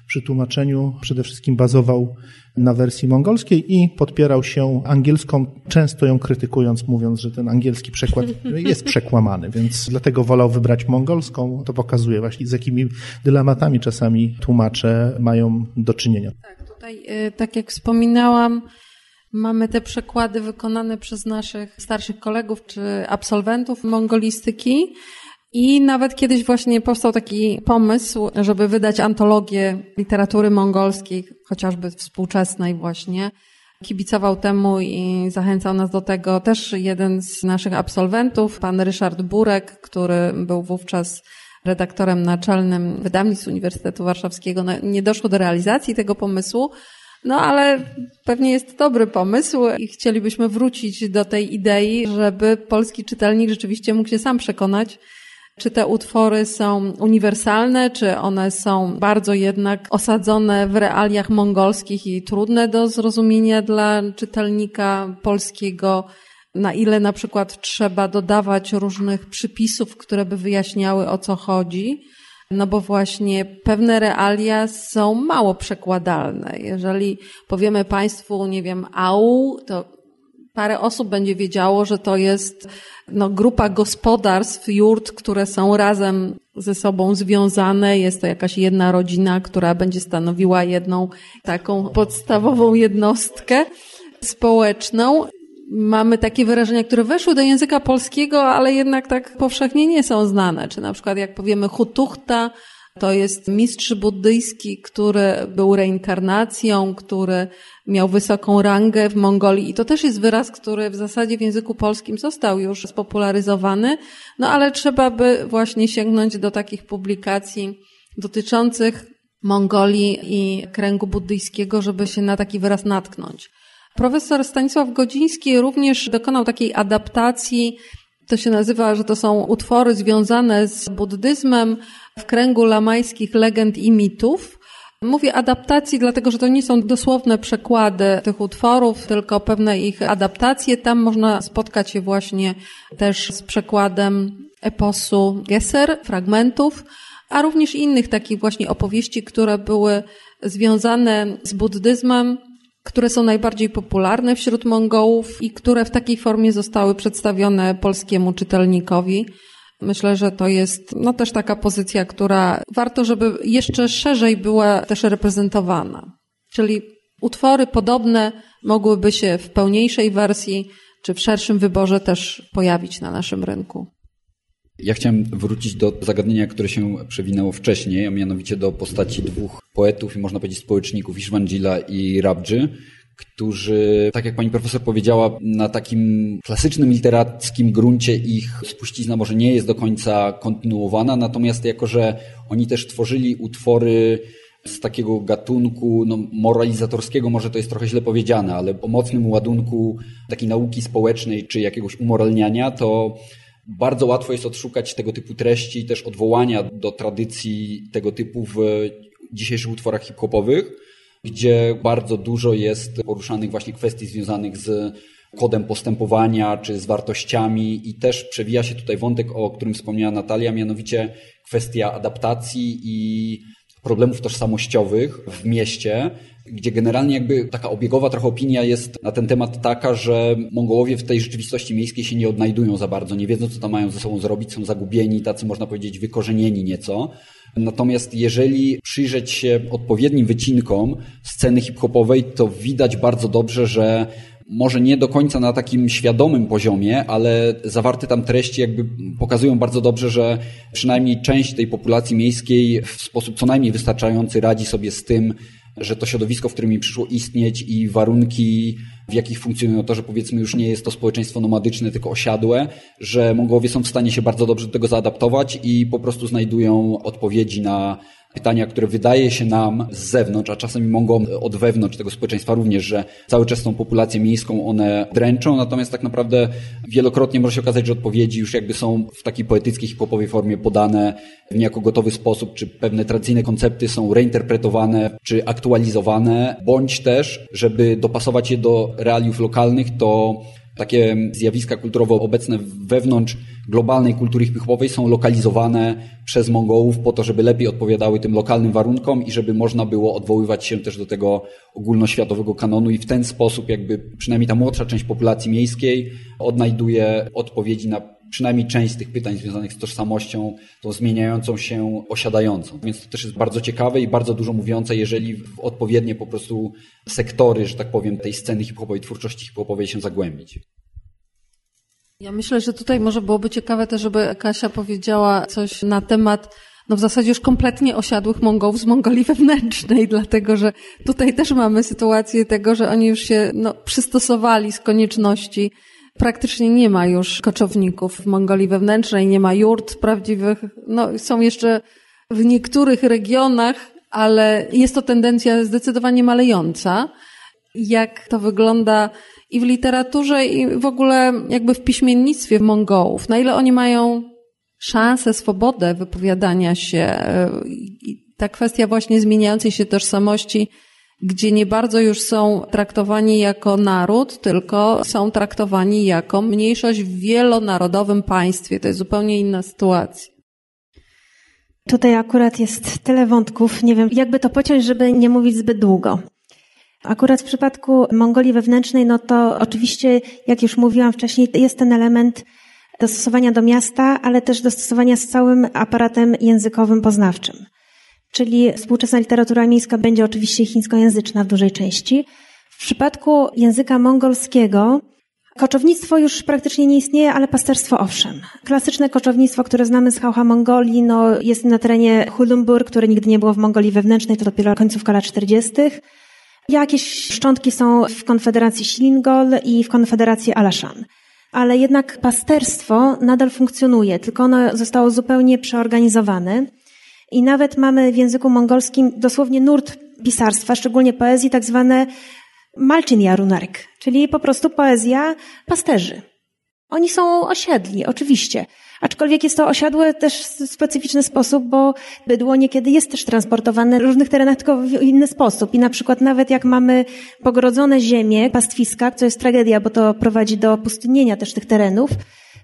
S1: przy tłumaczeniu przede wszystkim bazował na wersji mongolskiej i podpierał się angielską, często ją krytykując, mówiąc, że ten angielski przekład jest przekłamany, więc dlatego wolał wybrać mongolską. To pokazuje właśnie, z jakimi dylematami czasami tłumacze mają do czynienia.
S3: Tak, tutaj, y, tak jak wspominałam, Mamy te przekłady wykonane przez naszych starszych kolegów czy absolwentów mongolistyki. I nawet kiedyś właśnie powstał taki pomysł, żeby wydać antologię literatury mongolskiej, chociażby współczesnej właśnie. Kibicował temu i zachęcał nas do tego też jeden z naszych absolwentów, pan Ryszard Burek, który był wówczas redaktorem naczelnym wydawnictw Uniwersytetu Warszawskiego. No, nie doszło do realizacji tego pomysłu, no ale pewnie jest dobry pomysł i chcielibyśmy wrócić do tej idei, żeby polski czytelnik rzeczywiście mógł się sam przekonać, czy te utwory są uniwersalne, czy one są bardzo jednak osadzone w realiach mongolskich i trudne do zrozumienia dla czytelnika polskiego, na ile na przykład trzeba dodawać różnych przypisów, które by wyjaśniały o co chodzi. No bo właśnie pewne realia są mało przekładalne. Jeżeli powiemy Państwu, nie wiem, AU, to parę osób będzie wiedziało, że to jest no, grupa gospodarstw, jurt, które są razem ze sobą związane. Jest to jakaś jedna rodzina, która będzie stanowiła jedną taką podstawową jednostkę społeczną. Mamy takie wyrażenia, które weszły do języka polskiego, ale jednak tak powszechnie nie są znane. Czy na przykład jak powiemy hutuchta, to jest mistrz buddyjski, który był reinkarnacją, który miał wysoką rangę w Mongolii i to też jest wyraz, który w zasadzie w języku polskim został już spopularyzowany, no ale trzeba by właśnie sięgnąć do takich publikacji dotyczących Mongolii i kręgu buddyjskiego, żeby się na taki wyraz natknąć. Profesor Stanisław Godziński również dokonał takiej adaptacji to się nazywa, że to są utwory związane z buddyzmem w kręgu lamajskich legend i mitów. Mówię adaptacji, dlatego że to nie są dosłowne przekłady tych utworów, tylko pewne ich adaptacje. Tam można spotkać się właśnie też z przekładem eposu Gesser, fragmentów, a również innych takich właśnie opowieści, które były związane z buddyzmem, które są najbardziej popularne wśród Mongołów i które w takiej formie zostały przedstawione polskiemu czytelnikowi. Myślę, że to jest no też taka pozycja, która warto, żeby jeszcze szerzej była też reprezentowana. Czyli utwory podobne mogłyby się w pełniejszej wersji czy w szerszym wyborze też pojawić na naszym rynku.
S5: Ja chciałem wrócić do zagadnienia, które się przewinęło wcześniej, a mianowicie do postaci dwóch poetów i można powiedzieć społeczników, Ishwangila i Rabdży, którzy, tak jak pani profesor powiedziała, na takim klasycznym literackim gruncie ich spuścizna może nie jest do końca kontynuowana, natomiast jako, że oni też tworzyli utwory z takiego gatunku no, moralizatorskiego, może to jest trochę źle powiedziane, ale o mocnym ładunku takiej nauki społecznej czy jakiegoś umoralniania, to bardzo łatwo jest odszukać tego typu treści i też odwołania do tradycji tego typu w dzisiejszych utworach hip-hopowych, gdzie bardzo dużo jest poruszanych właśnie kwestii związanych z kodem postępowania czy z wartościami i też przewija się tutaj wątek, o którym wspomniała Natalia, mianowicie kwestia adaptacji i problemów tożsamościowych w mieście, gdzie generalnie jakby taka obiegowa trochę opinia jest na ten temat taka, że Mongołowie w tej rzeczywistości miejskiej się nie odnajdują za bardzo, nie wiedzą co tam mają ze sobą zrobić, są zagubieni, tacy można powiedzieć wykorzenieni nieco. Natomiast jeżeli przyjrzeć się odpowiednim wycinkom sceny hip-hopowej, to widać bardzo dobrze, że może nie do końca na takim świadomym poziomie, ale zawarte tam treści jakby pokazują bardzo dobrze, że przynajmniej część tej populacji miejskiej w sposób co najmniej wystarczający radzi sobie z tym, że to środowisko, w którym mi przyszło istnieć i warunki, w jakich funkcjonują to, że powiedzmy już nie jest to społeczeństwo nomadyczne, tylko osiadłe, że Mongołowie są w stanie się bardzo dobrze do tego zaadaptować i po prostu znajdują odpowiedzi na pytania, które wydaje się nam z zewnątrz, a czasami mogą od wewnątrz tego społeczeństwa również, że cały czas tą populację miejską one dręczą, natomiast tak naprawdę wielokrotnie może się okazać, że odpowiedzi już jakby są w takiej poetyckiej, hip-hopowej formie podane w niejako gotowy sposób, czy pewne tradycyjne koncepty są reinterpretowane, czy aktualizowane, bądź też, żeby dopasować je do realiów lokalnych, to takie zjawiska kulturowo obecne wewnątrz globalnej kultury hip-hopowej są lokalizowane przez Mongołów po to, żeby lepiej odpowiadały tym lokalnym warunkom i żeby można było odwoływać się też do tego ogólnoświatowego kanonu i w ten sposób jakby przynajmniej ta młodsza część populacji miejskiej odnajduje odpowiedzi na przynajmniej część z tych pytań związanych z tożsamością, tą zmieniającą się, osiadającą. Więc to też jest bardzo ciekawe i bardzo dużo mówiące, jeżeli w odpowiednie po prostu sektory, że tak powiem, tej sceny hip-hopowej, twórczości hip-hopowej się zagłębić.
S3: Ja myślę, że tutaj może byłoby ciekawe też, żeby Kasia powiedziała coś na temat no w zasadzie już kompletnie osiadłych Mongołów z Mongolii wewnętrznej, dlatego że tutaj też mamy sytuację tego, że oni już się no, przystosowali z konieczności. Praktycznie nie ma już koczowników w Mongolii wewnętrznej, nie ma jurt prawdziwych. No, są jeszcze w niektórych regionach, ale jest to tendencja zdecydowanie malejąca. Jak to wygląda i w literaturze, i w ogóle jakby w piśmiennictwie Mongołów. Na ile oni mają szansę, swobodę wypowiadania się. Ta kwestia właśnie zmieniającej się tożsamości gdzie nie bardzo już są traktowani jako naród, tylko są traktowani jako mniejszość w wielonarodowym państwie. To jest zupełnie inna sytuacja.
S4: Tutaj akurat jest tyle wątków, nie wiem, jakby to pociąć, żeby nie mówić zbyt długo. Akurat w przypadku Mongolii wewnętrznej, no to oczywiście, jak już mówiłam wcześniej, jest ten element dostosowania do miasta, ale też dostosowania z całym aparatem językowym poznawczym. Czyli współczesna literatura miejska będzie oczywiście chińskojęzyczna w dużej części. W przypadku języka mongolskiego Koczownictwo już praktycznie nie istnieje, ale pasterstwo owszem. Klasyczne koczownictwo, które znamy z Haucha Mongolii, no, jest na terenie Hulumbur, które nigdy nie było w Mongolii wewnętrznej, to dopiero końcówka lat 40. Jakieś szczątki są w Konfederacji Silingol i w Konfederacji Alashan. Ale jednak pasterstwo nadal funkcjonuje, tylko ono zostało zupełnie przeorganizowane. I nawet mamy w języku mongolskim dosłownie nurt pisarstwa, szczególnie poezji, tak zwane Malchin Jarunarek, czyli po prostu poezja pasterzy. Oni są osiedli, oczywiście. Aczkolwiek jest to osiadłe też w specyficzny sposób, bo bydło niekiedy jest też transportowane w różnych terenach, tylko w inny sposób. I na przykład nawet jak mamy pogrodzone ziemie, pastwiska, co jest tragedia, bo to prowadzi do pustynienia też tych terenów,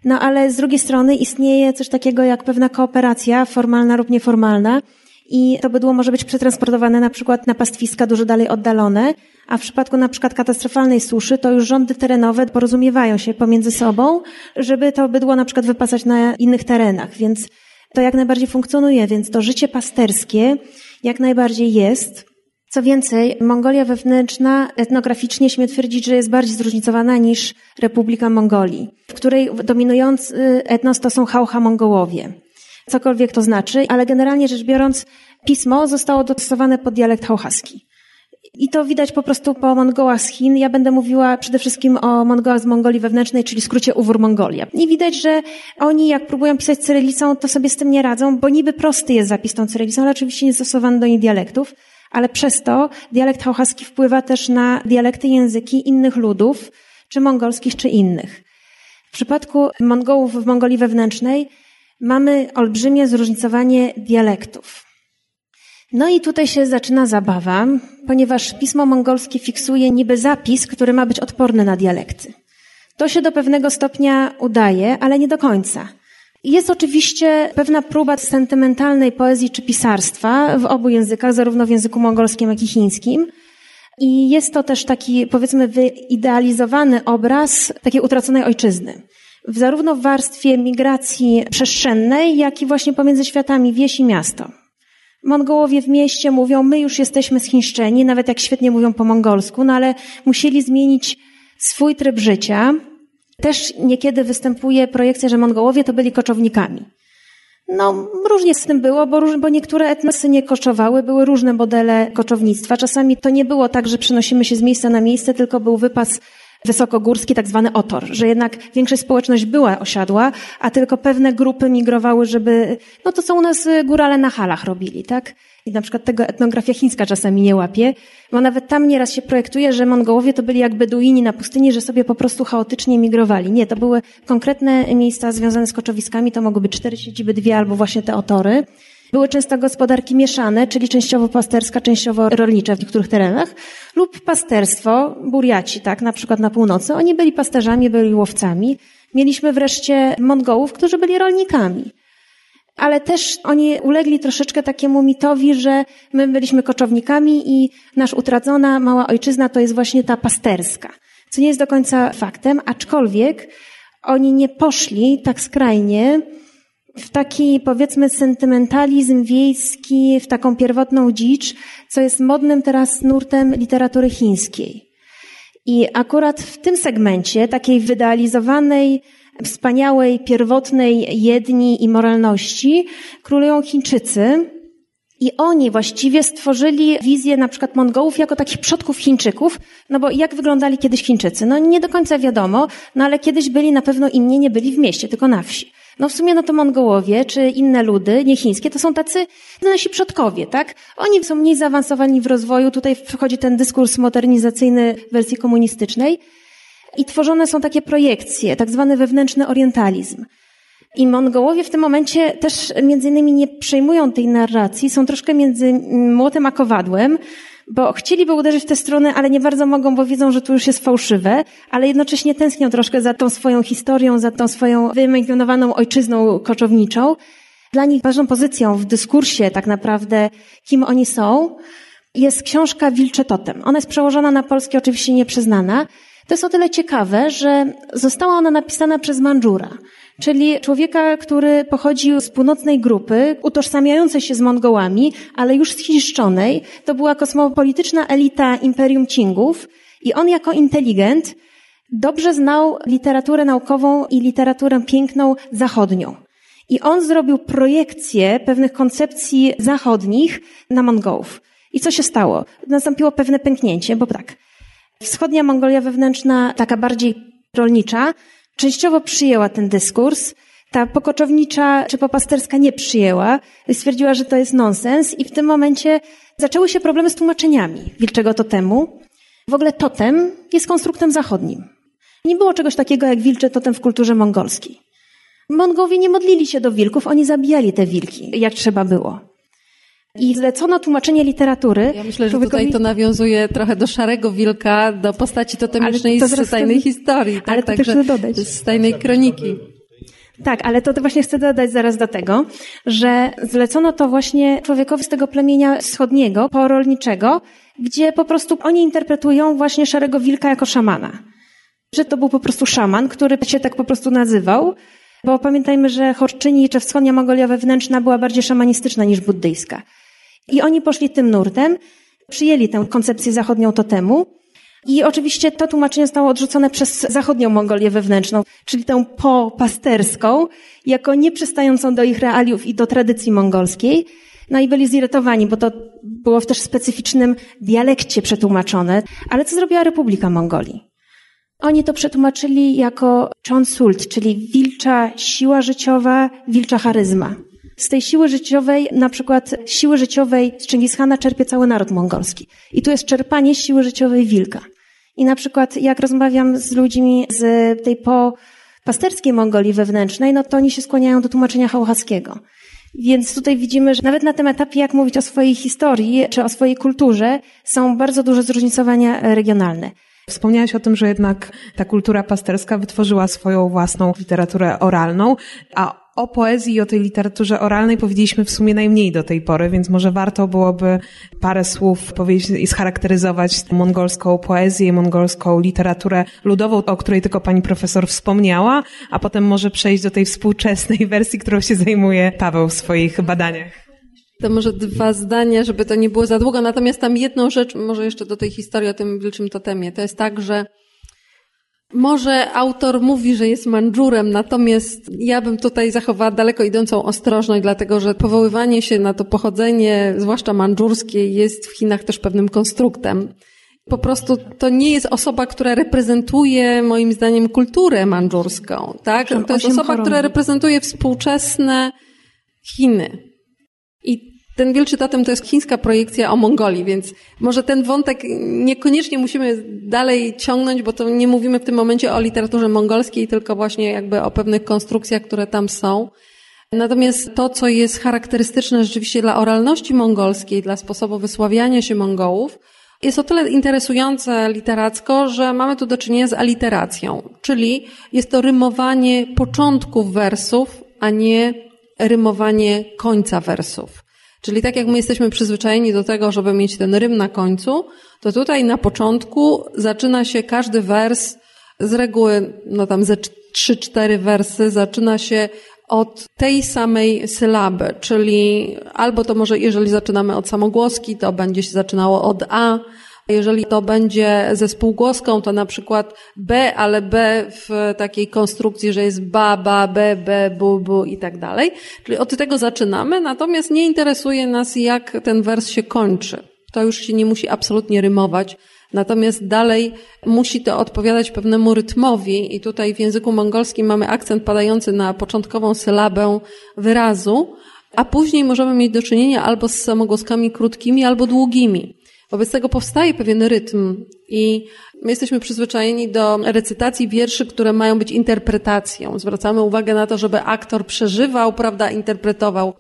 S4: no ale z drugiej strony istnieje coś takiego jak pewna kooperacja, formalna lub nieformalna, i to bydło może być przetransportowane na przykład na pastwiska dużo dalej oddalone, a w przypadku na przykład katastrofalnej suszy, to już rządy terenowe porozumiewają się pomiędzy sobą, żeby to bydło na przykład wypasać na innych terenach, więc to jak najbardziej funkcjonuje, więc to życie pasterskie jak najbardziej jest. Co więcej, Mongolia wewnętrzna etnograficznie śmie twierdzić, że jest bardziej zróżnicowana niż Republika Mongolii, w której dominujący etnos to są Haucha Mongołowie. Cokolwiek to znaczy, ale generalnie rzecz biorąc, pismo zostało dostosowane pod dialekt hauchaski. I to widać po prostu po Mongołach z Chin. Ja będę mówiła przede wszystkim o Mongołach z Mongolii wewnętrznej, czyli skrócie Uwór Mongolia. I widać, że oni jak próbują pisać cyrylicą, to sobie z tym nie radzą, bo niby prosty jest zapis tą cyrylicą, ale oczywiście nie stosowany do niej dialektów. Ale przez to dialekt hauchaski wpływa też na dialekty języki innych ludów, czy mongolskich, czy innych. W przypadku Mongołów w Mongolii wewnętrznej mamy olbrzymie zróżnicowanie dialektów. No i tutaj się zaczyna zabawa, ponieważ pismo mongolskie fiksuje niby zapis, który ma być odporny na dialekty. To się do pewnego stopnia udaje, ale nie do końca. Jest oczywiście pewna próba sentymentalnej poezji czy pisarstwa w obu językach, zarówno w języku mongolskim, jak i chińskim. I jest to też taki, powiedzmy, wyidealizowany obraz takiej utraconej ojczyzny. Zarówno w warstwie migracji przestrzennej, jak i właśnie pomiędzy światami wieś i miasto. Mongołowie w mieście mówią, my już jesteśmy schińszczeni, nawet jak świetnie mówią po mongolsku, no ale musieli zmienić swój tryb życia. Też niekiedy występuje projekcja, że Mongołowie to byli koczownikami. No, różnie z tym było, bo, bo niektóre etnosy nie koczowały, były różne modele koczownictwa. Czasami to nie było tak, że przenosimy się z miejsca na miejsce, tylko był wypas wysokogórski, tak zwany otor, że jednak większość społeczność była osiadła, a tylko pewne grupy migrowały, żeby, no to co u nas górale na halach robili, tak? I na przykład tego etnografia chińska czasami nie łapie, bo nawet tam nieraz się projektuje, że Mongołowie to byli jak Beduini na pustyni, że sobie po prostu chaotycznie migrowali. Nie, to były konkretne miejsca związane z koczowiskami, to mogły być cztery siedziby, dwie albo właśnie te otory. Były często gospodarki mieszane, czyli częściowo pasterska, częściowo rolnicza w niektórych terenach, lub pasterstwo, buriaci, tak, na przykład na północy. Oni byli pasterzami, byli łowcami. Mieliśmy wreszcie Mongołów, którzy byli rolnikami. Ale też oni ulegli troszeczkę takiemu mitowi, że my byliśmy koczownikami i nasz utracona mała ojczyzna to jest właśnie ta pasterska. Co nie jest do końca faktem, aczkolwiek oni nie poszli tak skrajnie, w taki, powiedzmy, sentymentalizm wiejski, w taką pierwotną dzicz, co jest modnym teraz nurtem literatury chińskiej. I akurat w tym segmencie, takiej wyidealizowanej, wspaniałej, pierwotnej jedni i moralności, królują Chińczycy, i oni właściwie stworzyli wizję na przykład Mongołów jako takich przodków Chińczyków, no bo jak wyglądali kiedyś Chińczycy? No nie do końca wiadomo, no ale kiedyś byli na pewno inni, nie byli w mieście, tylko na wsi. No w sumie no to Mongołowie, czy inne ludy, nie chińskie, to są tacy nasi przodkowie, tak? Oni są mniej zaawansowani w rozwoju, tutaj wchodzi ten dyskurs modernizacyjny w wersji komunistycznej i tworzone są takie projekcje, tak zwany wewnętrzny orientalizm. I Mongołowie w tym momencie też między innymi nie przejmują tej narracji, są troszkę między młotem a kowadłem, bo chcieliby uderzyć w tę stronę, ale nie bardzo mogą, bo wiedzą, że to już jest fałszywe, ale jednocześnie tęsknią troszkę za tą swoją historią, za tą swoją wyimaginowaną ojczyzną koczowniczą. Dla nich ważną pozycją w dyskursie tak naprawdę, kim oni są, jest książka Wilcze Totem. Ona jest przełożona na polski, oczywiście nieprzyznana. To jest o tyle ciekawe, że została ona napisana przez Mandżura, czyli człowieka, który pochodził z północnej grupy, utożsamiającej się z Mongołami, ale już zchiszczonej. To była kosmopolityczna elita Imperium Cingów i on jako inteligent dobrze znał literaturę naukową i literaturę piękną zachodnią. I on zrobił projekcję pewnych koncepcji zachodnich na Mongołów. I co się stało? Nastąpiło pewne pęknięcie, bo tak, wschodnia Mongolia wewnętrzna, taka bardziej rolnicza, częściowo przyjęła ten dyskurs, ta pokoczownicza czy popasterska nie przyjęła, stwierdziła, że to jest nonsens i w tym momencie zaczęły się problemy z tłumaczeniami wilczego totemu. W ogóle totem jest konstruktem zachodnim. Nie było czegoś takiego jak wilczy totem w kulturze mongolskiej. Mongołowie nie modlili się do wilków, oni zabijali te wilki, jak trzeba było. I zlecono tłumaczenie literatury.
S3: Ja myślę, że tutaj to nawiązuje trochę do szarego wilka, do postaci totemicznej to z tajnej historii. Tak?
S4: Ale to Także dodać.
S3: Z tajnej kroniki.
S4: Tak, ale to właśnie chcę dodać zaraz do tego, że zlecono to właśnie człowiekowi z tego plemienia wschodniego, porolniczego, gdzie po prostu oni interpretują właśnie szarego wilka jako szamana. Że to był po prostu szaman, który się tak po prostu nazywał, bo pamiętajmy, że Chorczyni czy wschodnia Mongolia wewnętrzna była bardziej szamanistyczna niż buddyjska. I oni poszli tym nurtem, przyjęli tę koncepcję zachodnią totemu. I oczywiście to tłumaczenie zostało odrzucone przez zachodnią Mongolię wewnętrzną, czyli tę popasterską, jako nieprzystającą do ich realiów i do tradycji mongolskiej. No i byli zirytowani, bo to było w też specyficznym dialekcie przetłumaczone. Ale co zrobiła Republika Mongolii? Oni to przetłumaczyli jako Chonsult, czyli wilcza siła życiowa, wilcza charyzma. Z tej siły życiowej, na przykład siły życiowej z Chingishana czerpie cały naród mongolski. I tu jest czerpanie siły życiowej wilka. I na przykład jak rozmawiam z ludźmi z tej po pasterskiej Mongolii wewnętrznej, no to oni się skłaniają do tłumaczenia hałchaskiego. Więc tutaj widzimy, że nawet na tym etapie, jak mówić o swojej historii czy o swojej kulturze, są bardzo duże zróżnicowania regionalne.
S6: Wspomniałaś o tym, że jednak ta kultura pasterska wytworzyła swoją własną literaturę oralną, a o poezji i o tej literaturze oralnej powiedzieliśmy w sumie najmniej do tej pory, więc może warto byłoby parę słów powiedzieć i scharakteryzować mongolską poezję, mongolską literaturę ludową, o której tylko pani profesor wspomniała, a potem może przejść do tej współczesnej wersji, którą się zajmuje Paweł w swoich badaniach.
S3: To może dwa zdania, żeby to nie było za długo. Natomiast tam jedną rzecz, może jeszcze do tej historii o tym wilczym totemie. To jest tak, że może autor mówi, że jest Mandżurem, natomiast ja bym tutaj zachowała daleko idącą ostrożność, dlatego że powoływanie się na to pochodzenie, zwłaszcza mandżurskie, jest w Chinach też pewnym konstruktem. Po prostu to nie jest osoba, która reprezentuje, moim zdaniem, kulturę mandżurską, tak? To jest osoba, która reprezentuje współczesne Chiny. I ten Wielczy Totem to jest chińska projekcja o Mongolii, więc może ten wątek niekoniecznie musimy dalej ciągnąć, bo to nie mówimy w tym momencie o literaturze mongolskiej, tylko właśnie jakby o pewnych konstrukcjach, które tam są. Natomiast to, co jest charakterystyczne rzeczywiście dla oralności mongolskiej, dla sposobu wysławiania się Mongołów, jest o tyle interesujące literacko, że mamy tu do czynienia z aliteracją, czyli jest to rymowanie początków wersów, a nie rymowanie końca wersów. Czyli tak jak my jesteśmy przyzwyczajeni do tego, żeby mieć ten rym na końcu, to tutaj na początku zaczyna się każdy wers, z reguły, no tam ze trzy, cztery wersy, zaczyna się od tej samej sylaby, czyli albo to może, jeżeli zaczynamy od samogłoski, to będzie się zaczynało od A, jeżeli to będzie ze spółgłoską, to na przykład B, ale B w takiej konstrukcji, że jest ba, ba, be, be, bu, bu i tak dalej. Czyli od tego zaczynamy, natomiast nie interesuje nas, jak ten wers się kończy. To już się nie musi absolutnie rymować. Natomiast dalej musi to odpowiadać pewnemu rytmowi i tutaj w języku mongolskim mamy akcent padający na początkową sylabę wyrazu, a później możemy mieć do czynienia albo z samogłoskami krótkimi, albo długimi. Wobec tego powstaje pewien rytm i my jesteśmy przyzwyczajeni do recytacji wierszy, które mają być interpretacją. Zwracamy uwagę na to, żeby aktor przeżywał, prawda, interpretował.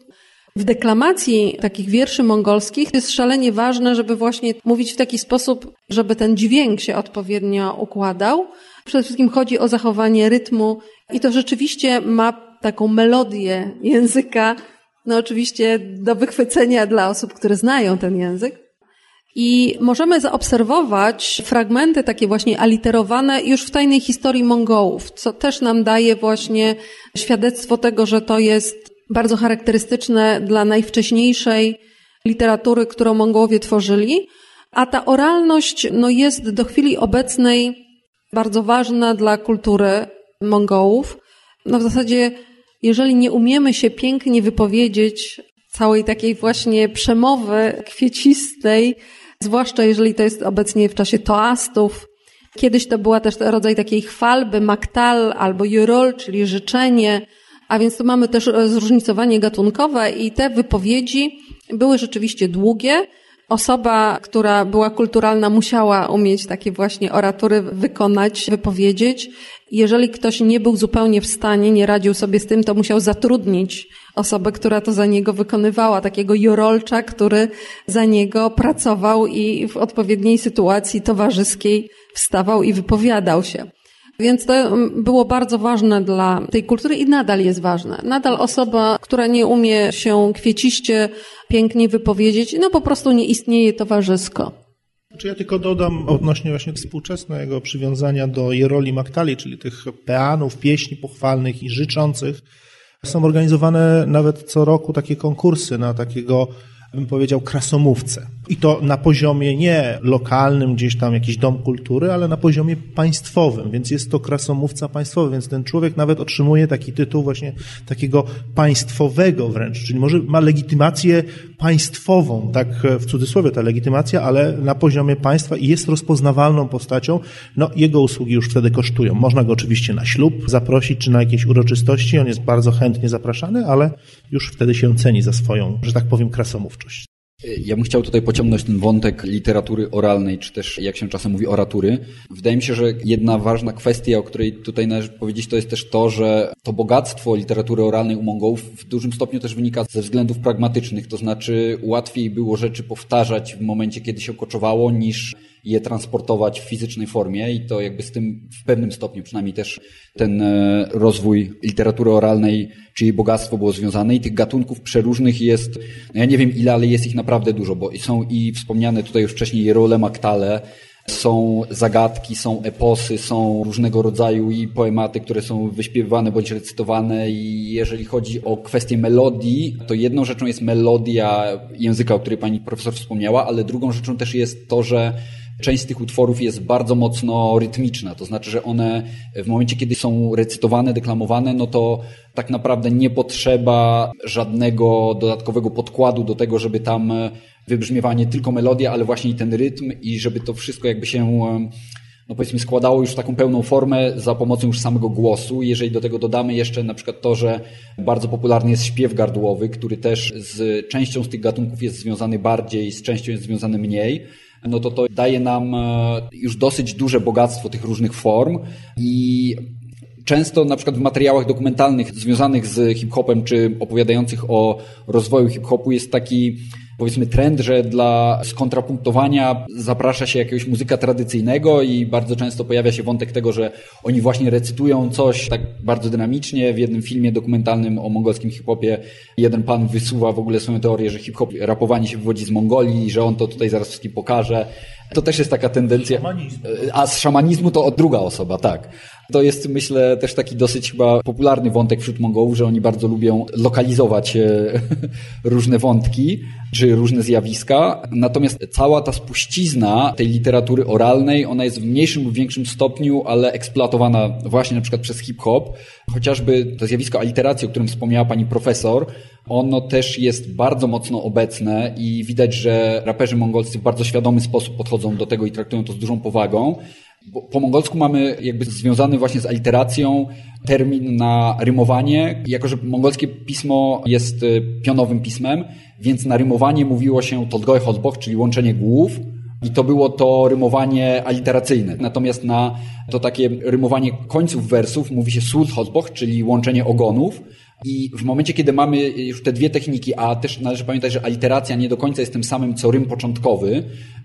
S3: w deklamacji takich wierszy mongolskich jest szalenie ważne, żeby właśnie mówić w taki sposób, żeby ten dźwięk się odpowiednio układał. Przede wszystkim chodzi o zachowanie rytmu i to rzeczywiście ma taką melodię języka, no oczywiście do wychwycenia dla osób, które znają ten język. I możemy zaobserwować fragmenty takie właśnie aliterowane już w tajnej historii Mongołów, co też nam daje właśnie świadectwo tego, że to jest bardzo charakterystyczne dla najwcześniejszej literatury, którą Mongołowie tworzyli. A ta oralność no, jest do chwili obecnej bardzo ważna dla kultury Mongołów. No w zasadzie, jeżeli nie umiemy się pięknie wypowiedzieć całej takiej właśnie przemowy kwiecistej, zwłaszcza jeżeli to jest obecnie w czasie toastów. Kiedyś to była też rodzaj takiej chwalby, maktal albo jurol, czyli życzenie, a więc tu mamy też zróżnicowanie gatunkowe i te wypowiedzi były rzeczywiście długie. Osoba, która była kulturalna, musiała umieć takie właśnie oratury wykonać, wypowiedzieć. Jeżeli ktoś nie był zupełnie w stanie, nie radził sobie z tym, to musiał zatrudnić osobę, która to za niego wykonywała, takiego jurolcza, który za niego pracował i w odpowiedniej sytuacji towarzyskiej wstawał i wypowiadał się. Więc to mm, było bardzo ważne dla tej kultury i nadal jest ważne. Nadal osoba, która nie umie się kwieciście pięknie wypowiedzieć, no po prostu nie istnieje towarzysko.
S1: Czy ja tylko dodam odnośnie właśnie współczesnego przywiązania do Jeroli Maktali, czyli tych peanów, pieśni pochwalnych i życzących. Są organizowane nawet co roku takie konkursy na takiego bym powiedział, krasomówcę. I to na poziomie nie lokalnym, gdzieś tam jakiś dom kultury, ale na poziomie państwowym, więc jest to krasomówca państwowy, więc ten człowiek nawet otrzymuje taki tytuł właśnie takiego państwowego wręcz, czyli może ma legitymację państwową, tak w cudzysłowie ta legitymacja, ale na poziomie państwa i jest rozpoznawalną postacią, no jego usługi już wtedy kosztują. Można go oczywiście na ślub zaprosić, czy na jakieś uroczystości, on jest bardzo chętnie zapraszany, ale już wtedy się ceni za swoją, że tak powiem, krasomówczość.
S5: Ja bym chciał tutaj pociągnąć ten wątek literatury oralnej, czy też jak się czasem mówi oratury. Wydaje mi się, że jedna ważna kwestia, o której tutaj należy powiedzieć, to jest też to, że to bogactwo literatury oralnej u Mongołów w dużym stopniu też wynika ze względów pragmatycznych, to znaczy łatwiej było rzeczy powtarzać w momencie, kiedy się koczowało, niż je transportować w fizycznej formie i to jakby z tym w pewnym stopniu przynajmniej też ten e, rozwój literatury oralnej czy jej bogactwo było związane i tych gatunków przeróżnych jest, no ja nie wiem ile, ale jest ich naprawdę dużo, bo są i wspomniane tutaj już wcześniej Jerole Maktale, są zagadki, są eposy, są różnego rodzaju i poematy, które są wyśpiewane bądź recytowane i jeżeli chodzi o kwestię melodii, to jedną rzeczą jest melodia języka, o której pani profesor wspomniała, ale drugą rzeczą też jest to, że część z tych utworów jest bardzo mocno rytmiczna, to znaczy, że one w momencie, kiedy są recytowane, deklamowane, no to tak naprawdę nie potrzeba żadnego dodatkowego podkładu do tego, żeby tam wybrzmiewa nie tylko melodia, ale właśnie i ten rytm i żeby to wszystko jakby się no powiedzmy składało już w taką pełną formę za pomocą już samego głosu. Jeżeli do tego dodamy jeszcze na przykład to, że bardzo popularny jest śpiew gardłowy, który też z częścią z tych gatunków jest związany bardziej, z częścią jest związany mniej, no to to daje nam e, już dosyć duże bogactwo tych różnych form i często na przykład w materiałach dokumentalnych związanych z hip-hopem czy opowiadających o rozwoju hip-hopu jest taki powiedzmy trend, że dla skontrapunktowania zaprasza się jakiegoś muzyka tradycyjnego i bardzo często pojawia się wątek tego, że oni właśnie recytują coś tak bardzo dynamicznie. W jednym filmie dokumentalnym o mongolskim hip-hopie jeden pan wysuwa w ogóle swoją teorię, że hip-hop, rapowanie się wywodzi z Mongolii i że on to tutaj zaraz wszystkim pokaże. To też jest taka tendencja.
S1: Szamanizm.
S5: A z szamanizmu to druga osoba, tak. To jest, myślę, też taki dosyć chyba popularny wątek wśród Mongołów, że oni bardzo lubią lokalizować e, różne wątki czy różne zjawiska. Natomiast cała ta spuścizna tej literatury oralnej, ona jest w mniejszym lub większym stopniu, ale eksploatowana właśnie na przykład przez hip-hop. Chociażby to zjawisko aliteracji, o którym wspomniała pani profesor, ono też jest bardzo mocno obecne i widać, że raperzy mongolscy w bardzo świadomy sposób podchodzą do tego i traktują to z dużą powagą. Bo po mongolsku mamy jakby związany właśnie z aliteracją termin na rymowanie. Jako, że mongolskie pismo jest y, pionowym pismem, więc na rymowanie mówiło się tolgoj hodboch, czyli łączenie głów. I to było to rymowanie aliteracyjne. Natomiast na to takie rymowanie końców wersów mówi się sul hodboch, czyli łączenie ogonów. I w momencie, kiedy mamy już te dwie techniki, a też należy pamiętać, że aliteracja nie do końca jest tym samym, co rym początkowy,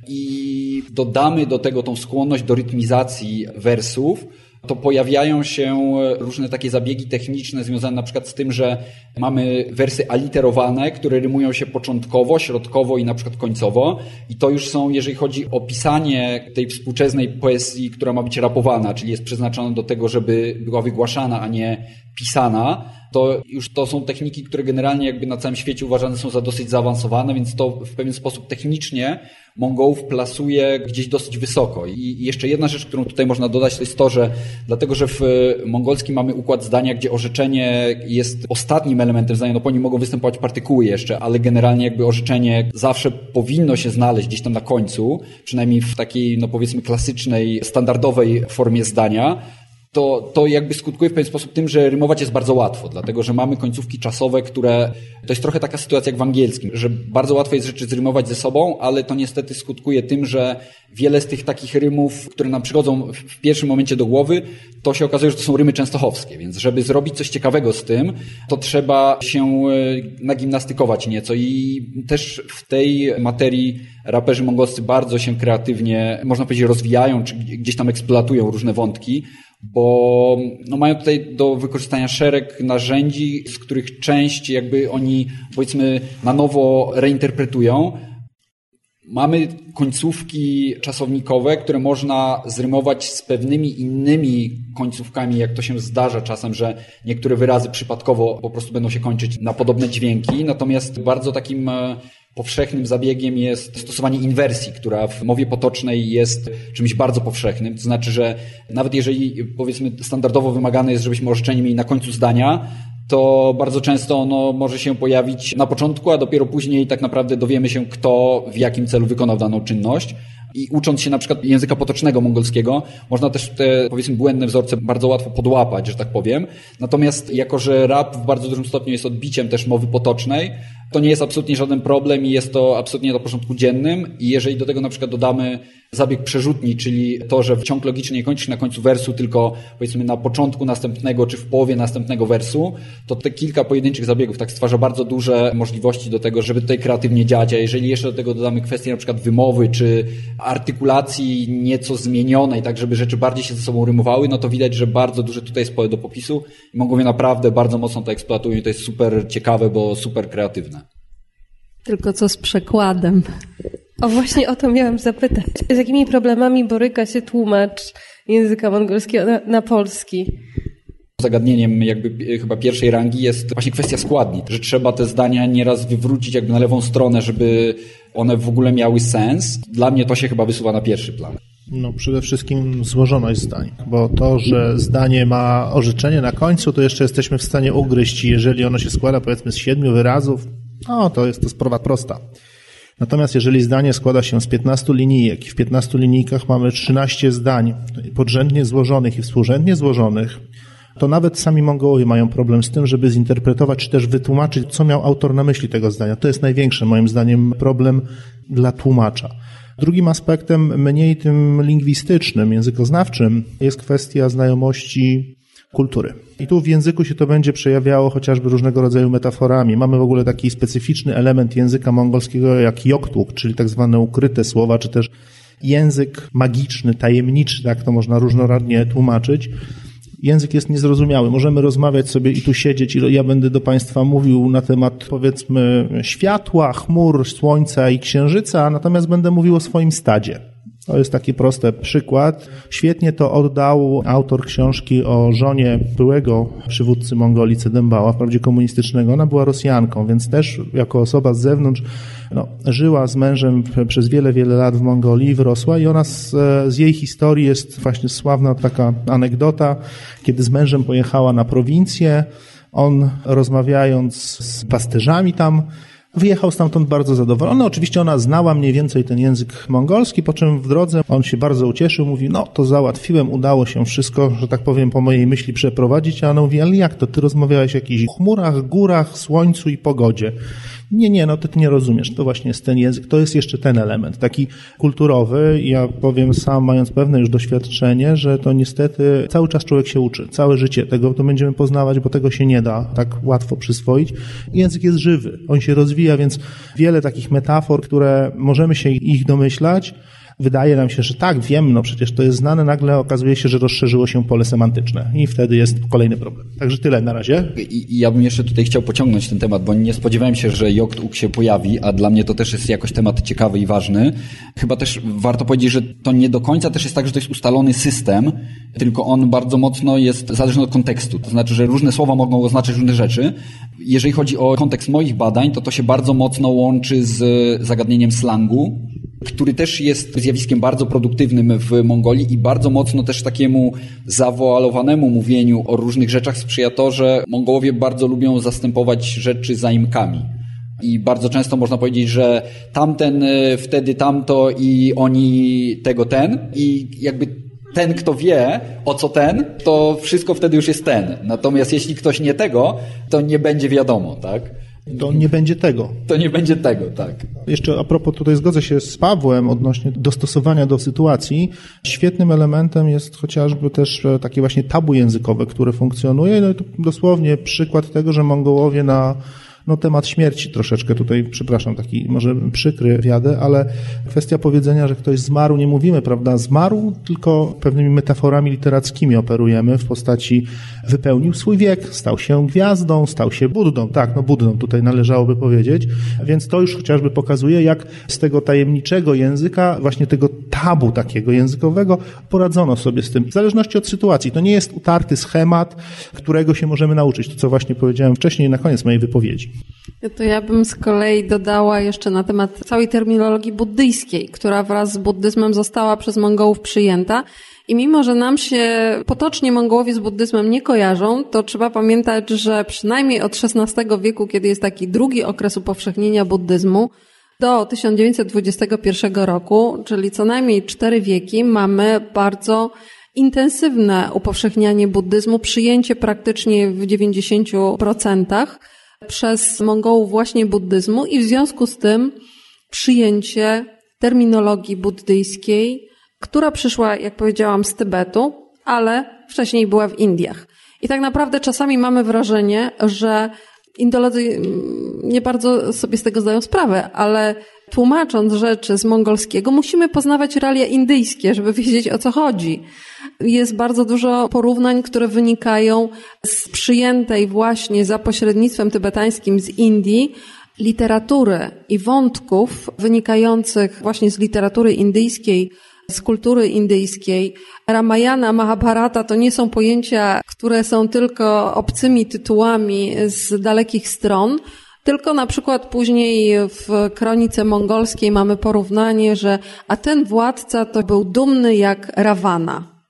S5: i dodamy do tego tą skłonność do rytmizacji wersów, to pojawiają się różne takie zabiegi techniczne związane na przykład z tym, że mamy wersy aliterowane, które rymują się początkowo, środkowo i na przykład końcowo. I to już są, jeżeli chodzi o pisanie tej współczesnej poezji, która ma być rapowana, czyli jest przeznaczona do tego, żeby była wygłaszana, a nie pisana, to już to są techniki, które generalnie jakby na całym świecie uważane są za dosyć zaawansowane, więc to w pewien sposób technicznie Mongołów plasuje gdzieś dosyć wysoko. I jeszcze jedna rzecz, którą tutaj można dodać, to jest to, że dlatego, że w mongolskim mamy układ zdania, gdzie orzeczenie jest ostatnim elementem zdania, no po nim mogą występować partykuły jeszcze, ale generalnie jakby orzeczenie zawsze powinno się znaleźć gdzieś tam na końcu, przynajmniej w takiej, no powiedzmy, klasycznej, standardowej formie zdania to, to jakby skutkuje w pewien sposób tym, że rymować jest bardzo łatwo, dlatego że mamy końcówki czasowe, które to jest trochę taka sytuacja jak w angielskim, że bardzo łatwo jest rzeczy zrymować ze sobą, ale to niestety skutkuje tym, że wiele z tych takich rymów, które nam przychodzą w pierwszym momencie do głowy, to się okazuje, że to są rymy częstochowskie, więc żeby zrobić coś ciekawego z tym, to trzeba się e, nagimnastykować nieco i też w tej materii raperzy mongolscy bardzo się kreatywnie, można powiedzieć, rozwijają, czy gdzieś tam eksploatują różne wątki, bo no, mają tutaj do wykorzystania szereg narzędzi, z których część jakby oni powiedzmy na nowo reinterpretują. Mamy końcówki czasownikowe, które można zrymować z pewnymi innymi końcówkami, jak to się zdarza czasem, że niektóre wyrazy przypadkowo po prostu będą się kończyć na podobne dźwięki. Natomiast bardzo takim e, powszechnym zabiegiem jest stosowanie inwersji, która w mowie potocznej jest czymś bardzo powszechnym. To znaczy, że nawet jeżeli powiedzmy standardowo wymagane jest, żebyśmy orzeczenie mieli na końcu zdania, to bardzo często ono może się pojawić na początku, a dopiero później tak naprawdę dowiemy się, kto w jakim celu wykonał daną czynność. I ucząc się na przykład języka potocznego mongolskiego, można też te, powiedzmy, błędne wzorce bardzo łatwo podłapać, że tak powiem. Natomiast jako, że rap w bardzo dużym stopniu jest odbiciem też mowy potocznej, to nie jest absolutnie żaden problem i jest to absolutnie na porządku dziennym. I jeżeli do tego na przykład dodamy zabieg przerzutni, czyli to, że ciąg logiczny nie kończy się na końcu wersu, tylko powiedzmy na początku następnego czy w połowie następnego wersu, to te kilka pojedynczych zabiegów tak stwarza bardzo duże możliwości do tego, żeby tutaj kreatywnie działać. A jeżeli jeszcze do tego dodamy kwestię na przykład wymowy czy artykulacji nieco zmienionej, tak żeby rzeczy bardziej się ze sobą rymowały, no to widać, że bardzo duże tutaj jest pole do popisu i Mongowie naprawdę bardzo mocno to eksploatują i to jest super ciekawe, bo super kreatywne.
S3: Tylko co z przekładem?
S2: O właśnie o to miałam zapytać. Z jakimi problemami boryka się tłumacz języka mongolskiego na, na polski?
S5: Zagadnieniem jakby chyba pierwszej rangi jest właśnie kwestia składni, że trzeba te zdania nieraz wywrócić jakby na lewą stronę, żeby one w ogóle miały sens. Dla mnie to się chyba wysuwa na pierwszy plan.
S1: No przede wszystkim złożoność zdań, bo to, że zdanie ma orzeczenie na końcu, to jeszcze jesteśmy w stanie ugryźć i jeżeli ono się składa powiedzmy z siedmiu wyrazów, no to jest to sprawa prosta. Natomiast jeżeli zdanie składa się z 15 linijek i w 15 linijkach mamy 13 zdań podrzędnie złożonych i współrzędnie złożonych, to nawet sami Mongołowie mają problem z tym, żeby zinterpretować czy też wytłumaczyć, co miał autor na myśli tego zdania. To jest największy, moim zdaniem, problem dla tłumacza. Drugim aspektem, mniej tym lingwistycznym, językoznawczym, jest kwestia znajomości kultury. I tu w języku się to będzie przejawiało chociażby różnego rodzaju metaforami. Mamy w ogóle taki specyficzny element języka mongolskiego jak joktuk, czyli tak zwane ukryte słowa, czy też język magiczny, tajemniczy, tak to można różnorodnie tłumaczyć. Język jest niezrozumiały. Możemy rozmawiać sobie i tu siedzieć i ja będę do Państwa mówił na temat powiedzmy światła, chmur, słońca i księżyca, natomiast będę mówił o swoim stadzie. To jest taki prosty przykład. Świetnie to oddał autor książki o żonie byłego przywódcy Mongolii Cedembała, wprawdzie komunistycznego. Ona była Rosjanką, więc też jako osoba z zewnątrz no, żyła z mężem przez wiele, wiele lat w Mongolii, wyrosła i ona z, z jej historii jest właśnie sławna taka anegdota, kiedy z mężem pojechała na prowincję, on rozmawiając z pasterzami tam, Wyjechał stamtąd bardzo zadowolony. Oczywiście ona znała mniej więcej ten język mongolski, po czym w drodze on się bardzo ucieszył, mówi, no to załatwiłem, udało się wszystko, że tak powiem, po mojej myśli przeprowadzić, a ona mówi, ale jak to, ty rozmawiałeś o jakichś chmurach, górach, słońcu i pogodzie. Nie, nie, no to ty nie rozumiesz. To właśnie jest ten język, to jest jeszcze ten element, taki kulturowy. Ja powiem sam, mając pewne już doświadczenie, że to niestety cały czas człowiek się uczy, całe życie tego to będziemy poznawać, bo tego się nie da tak łatwo przyswoić. Język jest żywy, on się rozwija, więc wiele takich metafor, które możemy się ich domyślać, wydaje nam się, że tak, wiem, no przecież to jest znane, nagle okazuje się, że rozszerzyło się pole semantyczne i wtedy jest kolejny problem. Także tyle na razie.
S5: I, ja bym jeszcze tutaj chciał pociągnąć ten temat, bo nie spodziewałem się, że JOKTUK się pojawi, a dla mnie to też jest jakoś temat ciekawy i ważny. Chyba też warto powiedzieć, że to nie do końca też jest tak, że to jest ustalony system, tylko on bardzo mocno jest zależny od kontekstu. To znaczy, że różne słowa mogą oznaczać różne rzeczy. Jeżeli chodzi o kontekst moich badań, to to się bardzo mocno łączy z zagadnieniem slangu, który też jest zjawiskiem bardzo produktywnym w Mongolii i bardzo mocno też takiemu zawoalowanemu mówieniu o różnych rzeczach sprzyja to, że Mongołowie bardzo lubią zastępować rzeczy zaimkami. I bardzo często można powiedzieć, że tamten y, wtedy tamto i oni tego ten i jakby ten, kto wie, o co ten, to wszystko wtedy już jest ten. Natomiast jeśli ktoś nie tego, to nie będzie wiadomo, tak?
S1: To nie będzie tego.
S5: To nie będzie tego, tak.
S1: Jeszcze a propos, tutaj zgodzę się z Pawłem odnośnie dostosowania do sytuacji. Świetnym elementem jest chociażby też e, takie właśnie tabu językowe, które funkcjonuje. No i to dosłownie przykład tego, że Mongołowie na no temat śmierci troszeczkę tutaj, przepraszam, taki może przykry wiadę, ale kwestia powiedzenia, że ktoś zmarł, nie mówimy, prawda, zmarł, tylko pewnymi metaforami literackimi operujemy w postaci wypełnił swój wiek, stał się gwiazdą, stał się Buddą, tak, no Buddą tutaj należałoby powiedzieć, więc to już chociażby pokazuje, jak z tego tajemniczego języka, właśnie tego tabu takiego językowego, poradzono sobie z tym, w zależności od sytuacji. To nie jest utarty schemat, którego się możemy nauczyć, to co właśnie powiedziałem wcześniej na koniec mojej wypowiedzi.
S3: To ja bym z kolei dodała jeszcze na temat całej terminologii buddyjskiej, która wraz z buddyzmem została przez Mongołów przyjęta. I mimo, że nam się potocznie Mongołowie z buddyzmem nie kojarzą, to trzeba pamiętać, że przynajmniej od XVI wieku, kiedy jest taki drugi okres upowszechnienia buddyzmu, do 1921 roku, czyli co najmniej cztery wieki, mamy bardzo intensywne upowszechnianie buddyzmu, przyjęcie praktycznie w 90% przez Mongołów właśnie buddyzmu i w związku z tym przyjęcie terminologii buddyjskiej, która przyszła, jak powiedziałam, z Tybetu, ale wcześniej była w Indiach. I tak naprawdę czasami mamy wrażenie, że Indolodzy mm, nie bardzo sobie z tego zdają sprawę, ale tłumacząc rzeczy z mongolskiego, musimy poznawać realia indyjskie, żeby wiedzieć o co chodzi. Jest bardzo dużo porównań, które wynikają z przyjętej właśnie za pośrednictwem tybetańskim z Indii literatury i wątków wynikających właśnie z literatury indyjskiej, z kultury indyjskiej. Ramayana, Mahabharata to nie są pojęcia, które są tylko obcymi tytułami z dalekich stron, tylko na przykład później w kronice mongolskiej mamy porównanie, że a ten władca to był dumny jak Ravana.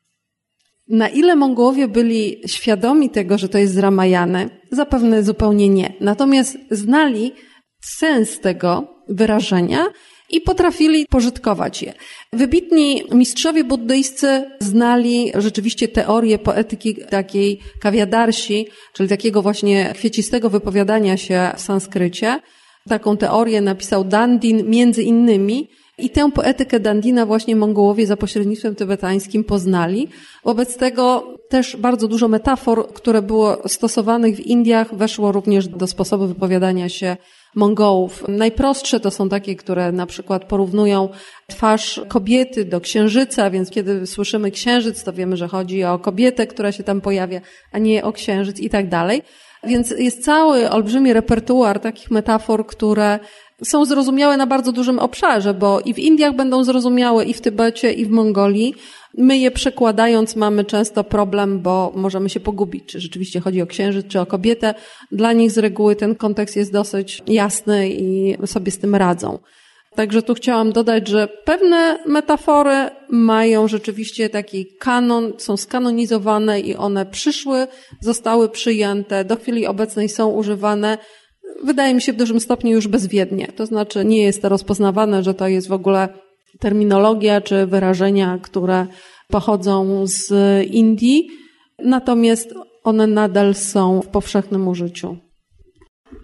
S3: Na ile Mongołowie byli świadomi tego, że to jest z Ramayany? Zapewne zupełnie nie. Natomiast znali sens tego wyrażenia i potrafili pożytkować je. Wybitni mistrzowie buddyjscy znali rzeczywiście teorię poetyki takiej kawiadarsi, czyli takiego właśnie kwiecistego wypowiadania się w sanskrycie. Taką teorię napisał Dandin między innymi i tę poetykę Dandina właśnie Mongołowie za pośrednictwem tybetańskim poznali. Wobec tego też bardzo dużo metafor, które było stosowanych w Indiach, weszło również do sposobu wypowiadania się Mongołów. Najprostsze to są takie, które na przykład porównują twarz kobiety do księżyca, więc kiedy słyszymy księżyc, to wiemy, że chodzi o kobietę, która się tam pojawia, a nie o księżyc i tak dalej. Więc jest cały olbrzymi repertuar takich metafor, które są zrozumiałe na bardzo dużym obszarze, bo i w Indiach będą zrozumiałe, i w Tybecie, i w Mongolii. My je przekładając mamy często problem, bo możemy się pogubić, czy rzeczywiście chodzi o księżyc, czy o kobietę. Dla nich z reguły ten kontekst jest dosyć jasny i sobie z tym radzą. Także tu chciałam dodać, że pewne metafory mają rzeczywiście taki kanon, są skanonizowane i one przyszły, zostały przyjęte, do chwili obecnej są używane wydaje mi się w dużym stopniu już bezwiednie. To znaczy nie jest to rozpoznawane, że to jest w ogóle terminologia czy wyrażenia, które pochodzą z Indii, natomiast one nadal są w powszechnym użyciu.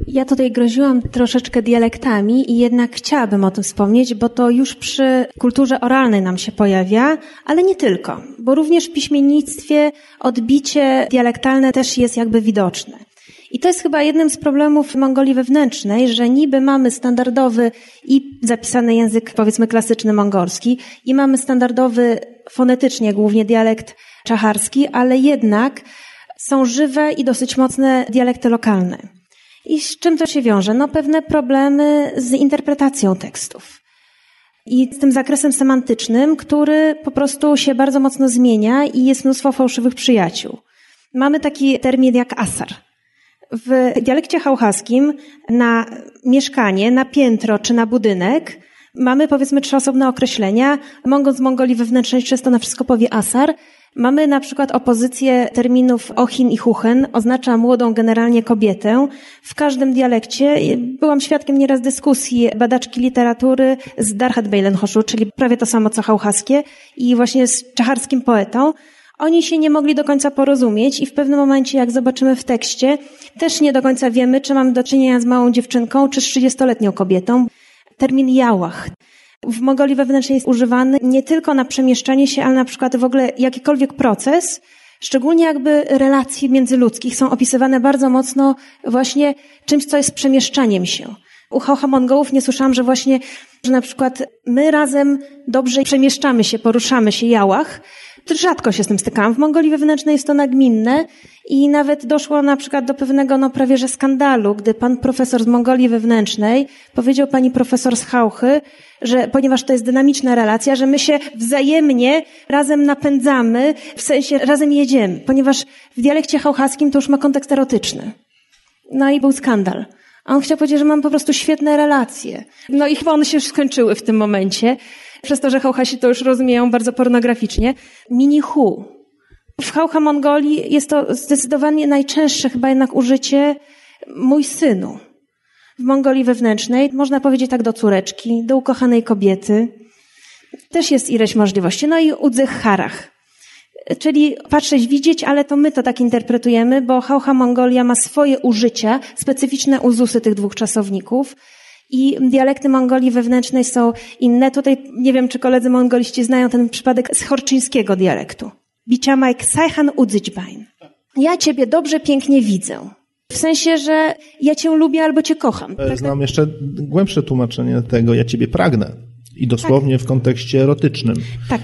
S4: Ja tutaj groziłam troszeczkę dialektami i jednak chciałabym o tym wspomnieć, bo to już przy kulturze oralnej nam się pojawia, ale nie tylko, bo również w piśmiennictwie odbicie dialektalne też jest jakby widoczne. I to jest chyba jednym z problemów Mongolii wewnętrznej, że niby mamy standardowy i zapisany język, powiedzmy klasyczny mongolski, i mamy standardowy fonetycznie głównie dialekt czacharski, ale jednak są żywe i dosyć mocne dialekty lokalne. I z czym to się wiąże? No pewne problemy z interpretacją tekstów. I z tym zakresem semantycznym, który po prostu się bardzo mocno zmienia i jest mnóstwo fałszywych przyjaciół. Mamy taki termin jak asar. W dialekcie hałchaskim na mieszkanie, na piętro czy na budynek mamy powiedzmy trzy osobne określenia. Mongol z Mongolii wewnętrznej często na wszystko powie asar. Mamy na przykład opozycję terminów ochin i huchen, oznacza młodą generalnie kobietę. W każdym dialekcie byłam świadkiem nieraz dyskusji badaczki literatury z Darhat Bejlenhoszu, czyli prawie to samo co hałchaskie i właśnie z czacharskim poetą. Oni się nie mogli do końca porozumieć i w pewnym momencie, jak zobaczymy w tekście, też nie do końca wiemy, czy mamy do czynienia z małą dziewczynką, czy z 30-letnią kobietą. Termin jałach. W Mongolii wewnętrznej jest używany nie tylko na przemieszczanie się, ale na przykład w ogóle jakikolwiek proces, szczególnie jakby relacji międzyludzkich są opisywane bardzo mocno właśnie czymś, co jest przemieszczaniem się. U Hocha Mongołów nie słyszałam, że właśnie, że na przykład my razem dobrze przemieszczamy się, poruszamy się jałach, Rzadko się z tym stykałam. W Mongolii wewnętrznej jest to nagminne i nawet doszło na przykład do pewnego, no prawie że skandalu, gdy pan profesor z Mongolii wewnętrznej powiedział pani profesor z Hauchy, że ponieważ to jest dynamiczna relacja, że my się wzajemnie razem napędzamy, w sensie razem jedziemy, ponieważ w dialekcie hałchaskim to już ma kontekst erotyczny. No i był skandal. A on chciał powiedzieć, że mam po prostu świetne relacje. No i chyba one się już skończyły w tym momencie przez to, że Hauchasi to już rozumieją bardzo pornograficznie. Mini hu. W Haucha Mongolii jest to zdecydowanie najczęstsze chyba jednak użycie mój synu. W Mongolii wewnętrznej można powiedzieć tak do córeczki, do ukochanej kobiety. Też jest ileś możliwości. No i udzych harach. Czyli patrzeć, widzieć, ale to my to tak interpretujemy, bo Haucha Mongolia ma swoje użycia, specyficzne uzusy tych dwóch czasowników. I dialekty Mongolii wewnętrznej są inne. Tutaj nie wiem, czy koledzy mongoliści znają ten przypadek z chorczyńskiego dialektu. Biciamajk sajhan udzyćbain. Ja ciebie dobrze, pięknie widzę. W sensie, że ja cię lubię albo cię kocham.
S1: Tak? Znam jeszcze głębsze tłumaczenie tego, ja ciebie pragnę. I dosłownie tak. w kontekście erotycznym.
S4: Tak.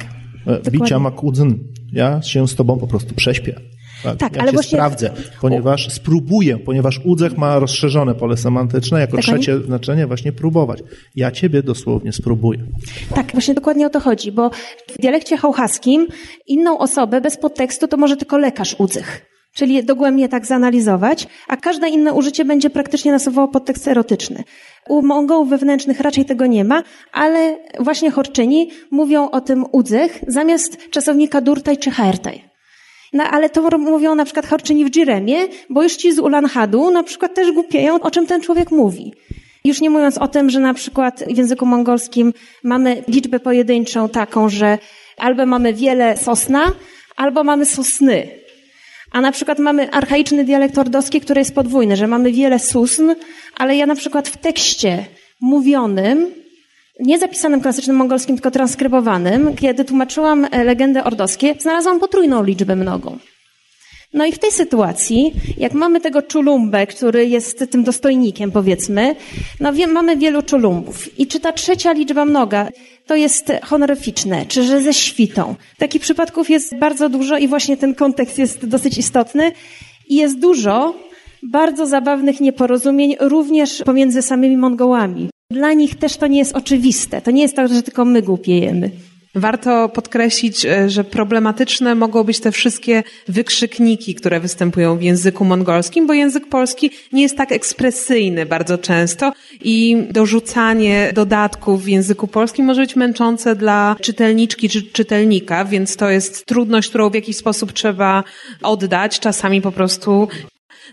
S1: E, Bicia makudzyn. Ja się z tobą po prostu prześpię. Tak, tak ja ale właśnie... sprawdzę, ponieważ spróbuję, ponieważ udzech ma rozszerzone pole semantyczne, jako tak, trzecie znaczenie właśnie próbować. Ja ciebie dosłownie spróbuję.
S4: Tak, właśnie dokładnie o to chodzi, bo w dialekcie hałchaskim inną osobę bez podtekstu to może tylko lekarz udzech. Czyli dogłębnie tak zanalizować, a każde inne użycie będzie praktycznie nasuwało podtekst erotyczny. U Mongołów wewnętrznych raczej tego nie ma, ale właśnie Horczyni mówią o tym udzech zamiast czasownika durtaj czy haertaj. No ale to mówią na przykład Horczyni w Dżiremie, bo już ci z Ulanhadu na przykład też głupieją, o czym ten człowiek mówi. Już nie mówiąc o tym, że na przykład w języku mongolskim mamy liczbę pojedynczą taką, że albo mamy wiele sosna, albo mamy sosny. A na przykład mamy archaiczny dialekt ordowski, który jest podwójny, że mamy wiele susn, ale ja na przykład w tekście mówionym nie zapisanym klasycznym mongolskim, tylko transkrybowanym, kiedy tłumaczyłam e, legendy ordowskie, znalazłam potrójną liczbę mnogą. No i w tej sytuacji, jak mamy tego czulumbę, który jest tym dostojnikiem, powiedzmy, no wie, mamy wielu czulumbów. I czy ta trzecia liczba mnoga to jest honorificzne, czy że ze świtą? Takich przypadków jest bardzo dużo i właśnie ten kontekst jest dosyć istotny. I jest dużo bardzo zabawnych nieporozumień również pomiędzy samymi Mongołami. Dla nich też to nie jest oczywiste. To nie jest tak, że tylko my głupiejemy.
S6: Warto podkreślić, e, że problematyczne mogą być te wszystkie wykrzykniki, które występują w języku mongolskim, bo język polski nie jest tak ekspresyjny bardzo często i dorzucanie dodatków w języku polskim może być męczące dla czytelniczki czy czytelnika, więc to jest trudność, którą w jakiś sposób trzeba oddać. Czasami po prostu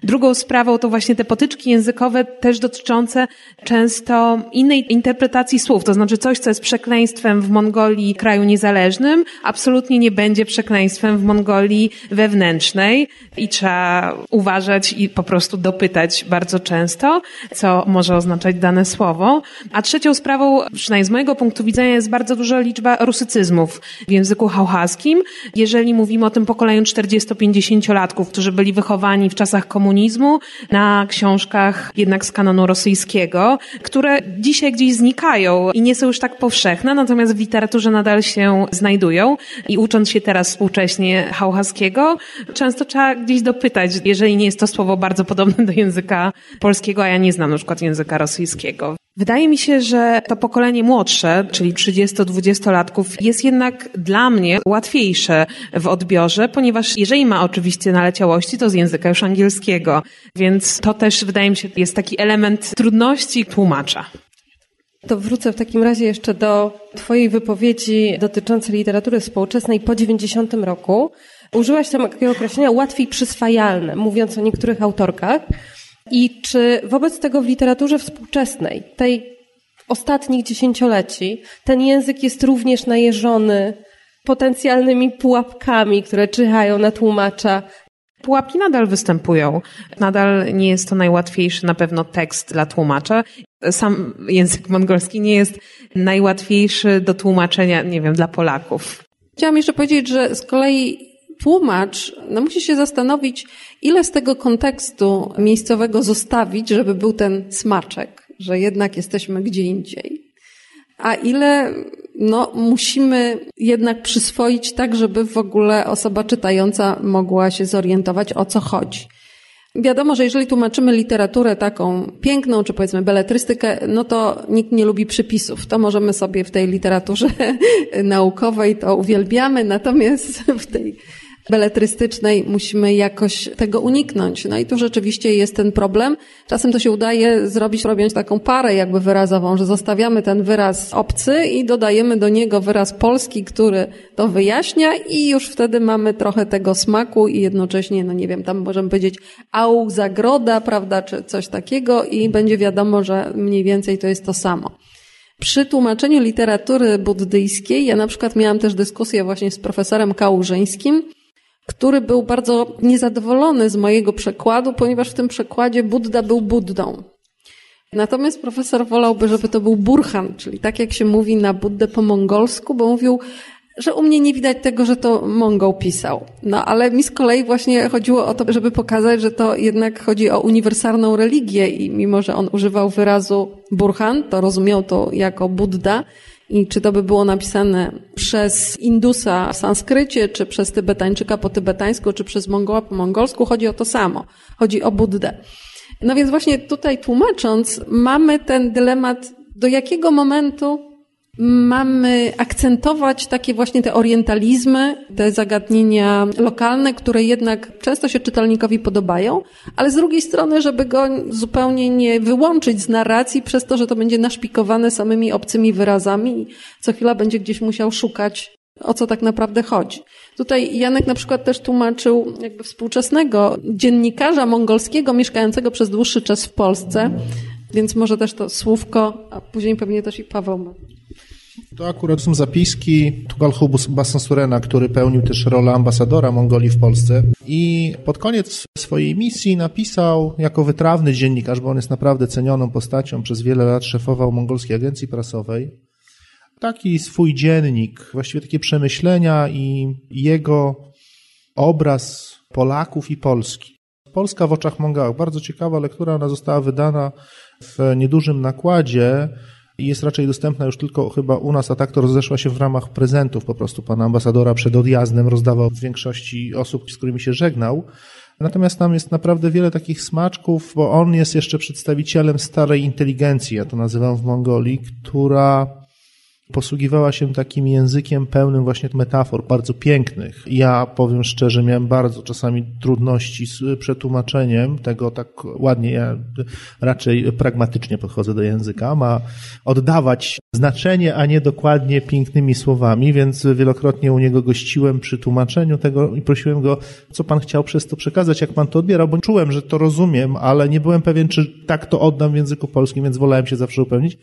S6: Drugą sprawą to właśnie te potyczki językowe też dotyczące często innej interpretacji słów, to znaczy coś, co jest przekleństwem w Mongolii kraju niezależnym, absolutnie nie będzie przekleństwem w Mongolii wewnętrznej i trzeba uważać i po prostu dopytać bardzo często, co może oznaczać dane słowo. A trzecią sprawą, przynajmniej z mojego punktu widzenia, jest bardzo duża liczba rusycyzmów w języku hałhaskim. Jeżeli mówimy o tym pokoleniu 40-50-latków, którzy byli wychowani w czasach komunizmu na książkach jednak z kanonu rosyjskiego, które dzisiaj gdzieś znikają i nie są już tak powszechne, natomiast w literaturze nadal się znajdują i ucząc się teraz współcześnie hałhaskiego, często trzeba gdzieś dopytać, jeżeli nie jest to słowo bardzo podobne do języka polskiego, a ja nie znam na przykład języka rosyjskiego. Wydaje mi się, że to pokolenie młodsze, czyli 30-20-latków, jest jednak dla mnie łatwiejsze w odbiorze, ponieważ jeżeli ma oczywiście naleciałości, to z języka już angielskiego. Więc to też wydaje mi się jest taki element trudności tłumacza.
S2: To wrócę w takim razie jeszcze do Twojej wypowiedzi dotyczącej literatury współczesnej po 90 roku. Użyłaś tam takiego określenia łatwiej przyswajalne, mówiąc o niektórych autorkach. I czy wobec tego w literaturze współczesnej, tej ostatnich dziesięcioleci, ten język jest również najeżony potencjalnymi pułapkami, które czyhają na tłumacza,
S6: Pułapki nadal występują. Nadal nie jest to najłatwiejszy na pewno tekst dla tłumacza. Sam język mongolski nie jest najłatwiejszy do tłumaczenia, nie wiem, dla Polaków.
S3: Chciałam jeszcze powiedzieć, że z kolei tłumacz no, musi się zastanowić, ile z tego kontekstu miejscowego zostawić, żeby był ten smaczek, że jednak jesteśmy gdzie indziej. A ile no, musimy jednak przyswoić tak, żeby w ogóle osoba czytająca mogła się zorientować, o co chodzi. Wiadomo, że jeżeli tłumaczymy literaturę taką piękną, czy powiedzmy beletrystykę, no to nikt nie lubi przypisów. To możemy sobie w tej literaturze naukowej to uwielbiamy, natomiast w tej beletrystycznej musimy jakoś tego uniknąć. No i tu rzeczywiście jest ten problem. Czasem to się udaje zrobić, robiąc taką parę jakby wyrazową, że zostawiamy ten wyraz obcy i dodajemy do niego wyraz polski, który to wyjaśnia i już wtedy mamy trochę tego smaku i jednocześnie, no nie wiem, tam możemy powiedzieć au zagroda, prawda, czy coś takiego i będzie wiadomo, że mniej więcej to jest to samo. Przy tłumaczeniu literatury buddyjskiej, ja na przykład miałam też dyskusję właśnie z profesorem Kałużyńskim, który był bardzo niezadowolony z mojego przekładu, ponieważ w tym przekładzie Buddha był Buddą. Natomiast profesor wolałby, żeby to był Burhan, czyli tak jak się mówi na Buddę po mongolsku, bo mówił, że u mnie nie widać tego, że to Mongol pisał. No ale mi z kolei właśnie chodziło o to, żeby pokazać, że to jednak chodzi o uniwersalną religię i mimo, że on używał wyrazu Burhan, to rozumiał to jako Buddha, i czy to by było napisane przez Indusa w sanskrycie, czy przez Tybetańczyka po tybetańsku, czy przez Mongoła po mongolsku, chodzi o to samo. Chodzi o Buddę. No więc właśnie tutaj tłumacząc, mamy ten dylemat, do jakiego momentu mamy akcentować takie właśnie te orientalizmy, te zagadnienia lokalne, które jednak często się czytelnikowi podobają, ale z drugiej strony, żeby go zupełnie nie wyłączyć z narracji przez to, że to będzie naszpikowane samymi obcymi wyrazami i co chwila będzie gdzieś musiał szukać, o co tak naprawdę chodzi. Tutaj Janek na przykład też tłumaczył jakby współczesnego dziennikarza mongolskiego mieszkającego przez dłuższy czas w Polsce, więc może też to słówko, a później pewnie też i Paweł ma.
S1: To akurat są zapiski Tugalhu Basansurena, który pełnił też rolę ambasadora Mongolii w Polsce i pod koniec swojej misji napisał jako wytrawny dziennikarz, bo on jest naprawdę cenioną postacią, przez wiele lat szefował mongolskiej agencji prasowej, taki swój dziennik, właściwie takie przemyślenia i jego obraz Polaków i Polski. Polska w oczach Mongołów. Bardzo ciekawa lektura, ona została wydana w niedużym nakładzie jest raczej dostępna już tylko chyba u nas, a tak to rozeszła się w ramach prezentów po prostu pana ambasadora przed odjazdem, rozdawał w większości osób, z którymi się żegnał. Natomiast tam jest naprawdę wiele takich smaczków, bo on jest jeszcze przedstawicielem starej inteligencji, ja to nazywam w Mongolii, która posługiwała się takim językiem pełnym właśnie metafor, bardzo pięknych. Ja powiem szczerze, miałem bardzo czasami trudności z przetłumaczeniem tego tak ładnie. Ja raczej pragmatycznie podchodzę do języka. Ma oddawać znaczenie, a nie dokładnie pięknymi słowami, więc wielokrotnie u niego gościłem przy tłumaczeniu tego i prosiłem go, co pan chciał przez to przekazać, jak pan to odbierał, bo czułem, że to rozumiem, ale nie byłem pewien, czy tak to oddam w języku polskim, więc wolałem się zawsze upewnić.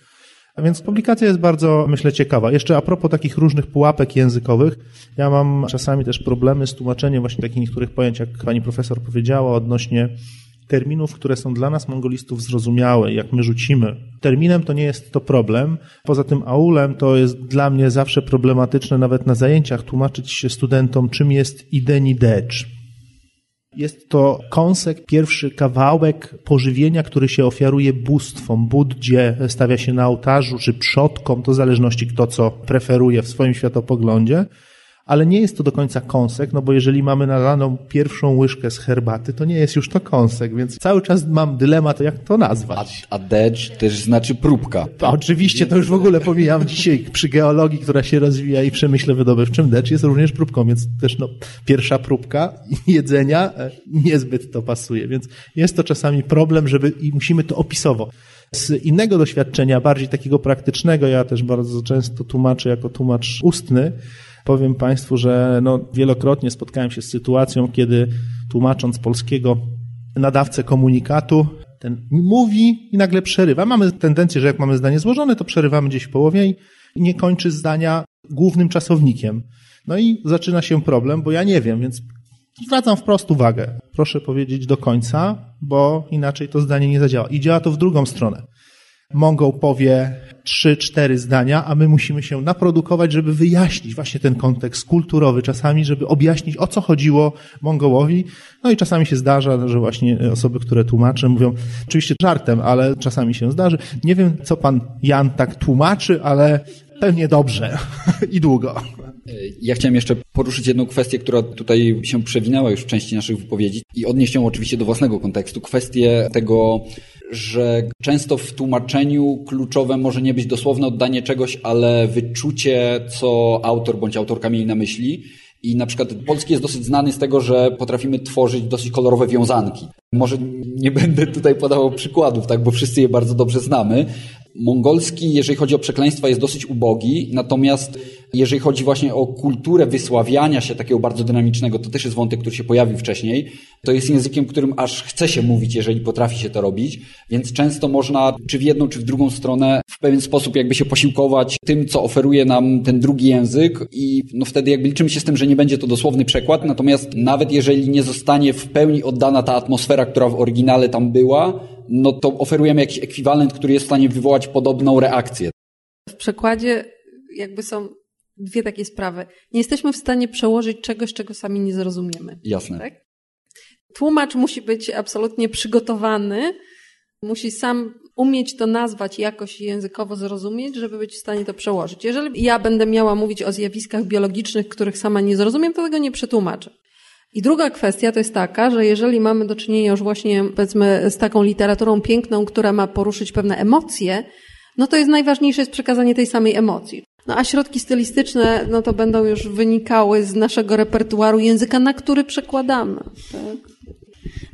S1: A więc publikacja jest bardzo, myślę, ciekawa. Jeszcze a propos takich różnych pułapek językowych, ja mam czasami też problemy z tłumaczeniem właśnie takich niektórych pojęć, jak pani profesor powiedziała, odnośnie terminów, które są dla nas mongolistów zrozumiałe, jak my rzucimy. Terminem to nie jest to problem. Poza tym aulem to jest dla mnie zawsze problematyczne nawet na zajęciach tłumaczyć się studentom, czym jest ideni decz. Jest to kąsek, pierwszy kawałek pożywienia, który się ofiaruje bóstwom. Buddzie stawia się na ołtarzu, czy przodkom, to w zależności kto co preferuje w swoim światopoglądzie ale nie jest to do końca kąsek, no bo jeżeli mamy nalaną pierwszą łyżkę z herbaty, to nie jest już to kąsek, więc cały czas mam dylemat, jak to nazwać.
S5: A, a też znaczy próbka.
S1: A oczywiście, to już w ogóle pomijam dzisiaj przy geologii, która się rozwija i przemyśle wydobywczym, dedge jest również próbką, więc też no, pierwsza próbka jedzenia e, niezbyt to pasuje, więc jest to czasami problem, żeby i musimy to opisowo. Z innego doświadczenia, bardziej takiego praktycznego, ja też bardzo często tłumaczę jako tłumacz ustny, Powiem Państwu, że no, wielokrotnie spotkałem się z sytuacją, kiedy tłumacząc polskiego nadawcę komunikatu, ten mówi i nagle przerywa. Mamy tendencję, że jak mamy zdanie złożone, to przerywamy gdzieś w połowie i nie kończy zdania głównym czasownikiem. No i zaczyna się problem, bo ja nie wiem, więc zwracam wprost uwagę. Proszę powiedzieć do końca, bo inaczej to zdanie nie zadziała. I działa to w drugą stronę. Mongol powie trzy, cztery zdania, a my musimy się naprodukować, żeby wyjaśnić właśnie ten kontekst kulturowy, czasami, żeby objaśnić, o co chodziło Mongołowi. No i czasami się zdarza, że właśnie osoby, które tłumaczą, mówią, oczywiście żartem, ale czasami się zdarzy. Nie wiem, co pan Jan tak tłumaczy, ale pewnie dobrze i długo.
S5: Ja chciałem jeszcze poruszyć jedną kwestię, która tutaj się przewinęła już w części naszych wypowiedzi i odnieść ją oczywiście do własnego kontekstu. Kwestię tego, że często w tłumaczeniu kluczowe może nie być dosłowne oddanie czegoś, ale wyczucie, co autor bądź autorka mieli na myśli. I na przykład polski jest dosyć znany z tego, że potrafimy tworzyć dosyć kolorowe wiązanki. Może nie będę tutaj podawał przykładów, tak, bo wszyscy je bardzo dobrze znamy, Mongolski, jeżeli chodzi o przekleństwa, jest dosyć ubogi, natomiast jeżeli chodzi właśnie o kulturę wysławiania się takiego bardzo dynamicznego, to też jest wątek, który się pojawił wcześniej. To jest językiem, którym aż chce się mówić, jeżeli potrafi się to robić, więc często można czy w jedną, czy w drugą stronę w pewien sposób jakby się posiłkować tym, co oferuje nam ten drugi język i no wtedy jakby liczymy się z tym, że nie będzie to dosłowny przekład, natomiast nawet jeżeli nie zostanie w pełni oddana ta atmosfera, która w oryginale tam była, no to oferujemy jakiś ekwiwalent, który jest w stanie wywołać podobną reakcję.
S3: W przekładzie jakby są dwie takie sprawy. Nie jesteśmy w stanie przełożyć czegoś, czego sami nie zrozumiemy.
S5: Jasne. Tak?
S3: Tłumacz musi być absolutnie przygotowany, musi sam umieć to nazwać jakoś językowo zrozumieć, żeby być w stanie to przełożyć. Jeżeli ja będę miała mówić o zjawiskach biologicznych, których sama nie zrozumiem, to tego nie przetłumaczę. I druga kwestia to jest taka, że jeżeli mamy do czynienia już właśnie powiedzmy z taką literaturą piękną, która ma poruszyć pewne emocje, no to jest najważniejsze jest przekazanie tej samej emocji. No a środki stylistyczne, no to będą już wynikały z naszego repertuaru języka, na który przekładamy. Tak?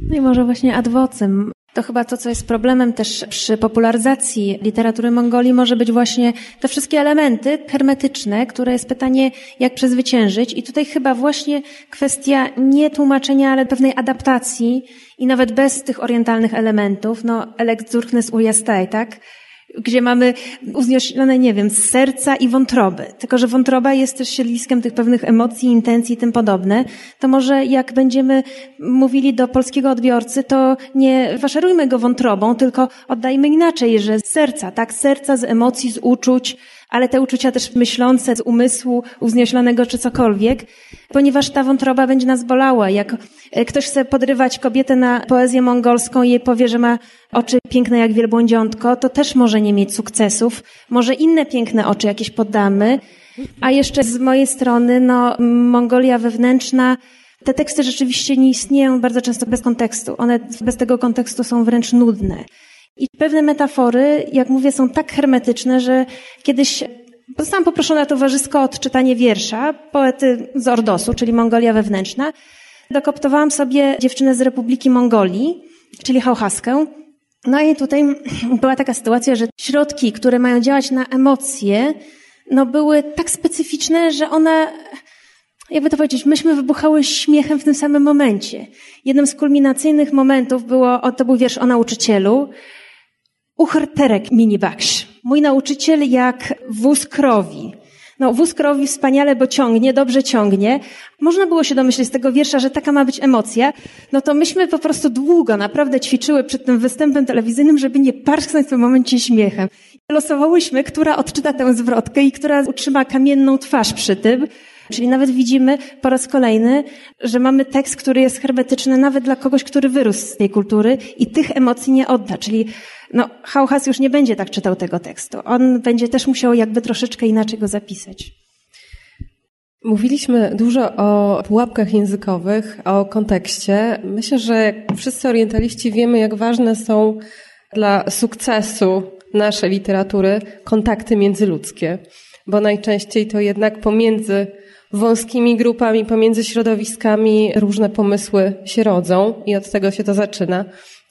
S4: No i może właśnie adwocem to chyba to, co jest problemem też przy popularyzacji literatury Mongolii, może być właśnie te wszystkie elementy hermetyczne, które jest pytanie, jak przezwyciężyć. I tutaj chyba właśnie kwestia nie tłumaczenia, ale pewnej adaptacji i nawet bez tych orientalnych elementów, no, elekt zurchnes ujastaj, tak? Gdzie mamy uznioślone, nie wiem, z serca i wątroby. Tylko, że wątroba jest też siedliskiem tych pewnych emocji, intencji i tym podobne. To może jak będziemy mówili do polskiego odbiorcy, to nie faszerujmy go wątrobą, tylko oddajmy inaczej, że z serca, tak? Serca, z emocji, z uczuć, ale te uczucia też myślące z umysłu uznioślonego czy cokolwiek, ponieważ ta wątroba będzie nas bolała. Jak e, ktoś chce podrywać kobietę na poezję mongolską i jej powie, że ma oczy piękne jak wielbłądziątko, to też może nie mieć sukcesów. Może inne piękne oczy jakieś poddamy. A jeszcze z mojej strony, no, Mongolia wewnętrzna, te teksty rzeczywiście nie istnieją bardzo często bez kontekstu. One bez tego kontekstu są wręcz nudne. I pewne metafory, jak mówię, są tak hermetyczne, że kiedyś Zostałam poproszona towarzysko o odczytanie wiersza poety z Ordosu, czyli Mongolia wewnętrzna. Dokoptowałam sobie dziewczynę z Republiki Mongolii, czyli Hauhaskę. No i tutaj była taka sytuacja, że środki, które mają działać na emocje, no były tak specyficzne, że one, jakby to powiedzieć, myśmy wybuchały śmiechem w tym samym momencie. Jednym z kulminacyjnych momentów było, to był wiersz o nauczycielu, Uchrterek minibaksz. Mój nauczyciel jak wóz krowi. No, wóz krowi wspaniale, bo ciągnie, dobrze ciągnie. Można było się domyślić z tego wiersza, że taka ma być emocja. No to myśmy po prostu długo naprawdę ćwiczyły przed tym występem telewizyjnym, żeby nie parsknąć w tym momencie śmiechem. Losowałyśmy, która odczyta tę zwrotkę i która utrzyma kamienną twarz przy tym. Czyli nawet widzimy po raz kolejny, że mamy tekst, który jest hermetyczny nawet dla kogoś, który wyrósł z tej kultury i tych emocji nie odda. Czyli no, Hauchas już nie będzie tak czytał tego tekstu. On będzie też musiał jakby troszeczkę inaczej go zapisać.
S2: Mówiliśmy dużo o pułapkach językowych, o kontekście. Myślę, że wszyscy orientaliści wiemy, jak ważne są dla sukcesu naszej literatury kontakty międzyludzkie, bo najczęściej to jednak pomiędzy wąskimi grupami, pomiędzy środowiskami różne pomysły się rodzą i od tego się to zaczyna.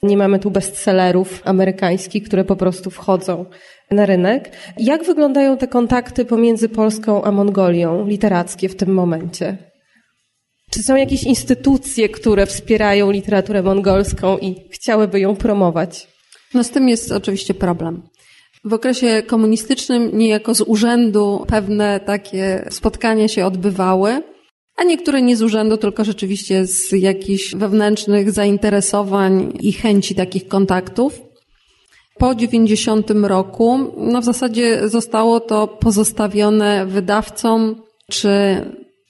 S2: Nie mamy tu bestsellerów amerykańskich, które po prostu wchodzą na rynek. Jak wyglądają te kontakty pomiędzy Polską a Mongolią, literackie w tym momencie? Czy są jakieś instytucje, które wspierają literaturę mongolską i chciałyby ją promować?
S3: No z tym jest oczywiście problem. W okresie komunistycznym niejako z urzędu pewne takie spotkania się odbywały, a niektóre nie z urzędu, tylko rzeczywiście z jakichś wewnętrznych zainteresowań i chęci takich kontaktów. Po 90 roku, no w zasadzie zostało to pozostawione wydawcom czy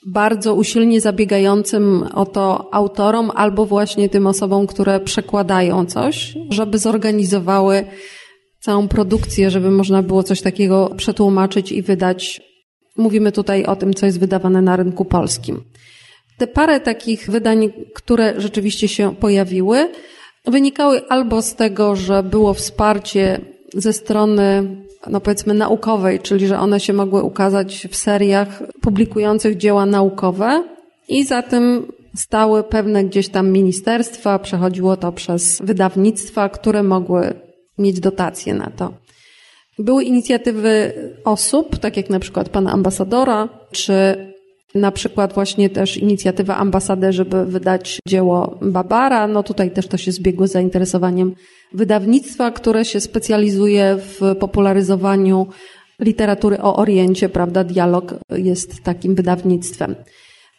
S3: bardzo usilnie zabiegającym o to autorom albo właśnie tym osobom, które przekładają coś, żeby zorganizowały całą produkcję, żeby można było coś takiego przetłumaczyć i wydać. Mówimy tutaj o tym, co jest wydawane na rynku polskim. Te parę takich wydań, które rzeczywiście się pojawiły, wynikały albo z tego, że było wsparcie ze strony, no powiedzmy, naukowej, czyli że one się mogły ukazać w seriach publikujących dzieła naukowe i za tym stały pewne gdzieś tam ministerstwa, przechodziło to przez wydawnictwa, które mogły mieć dotacje na to. Były inicjatywy osób, tak jak na przykład pana ambasadora, czy na przykład właśnie też inicjatywa ambasady, żeby wydać dzieło Babara. No tutaj też to się zbiegło z zainteresowaniem wydawnictwa, które się specjalizuje w popularyzowaniu literatury o Oriencie, prawda? Dialog jest takim wydawnictwem.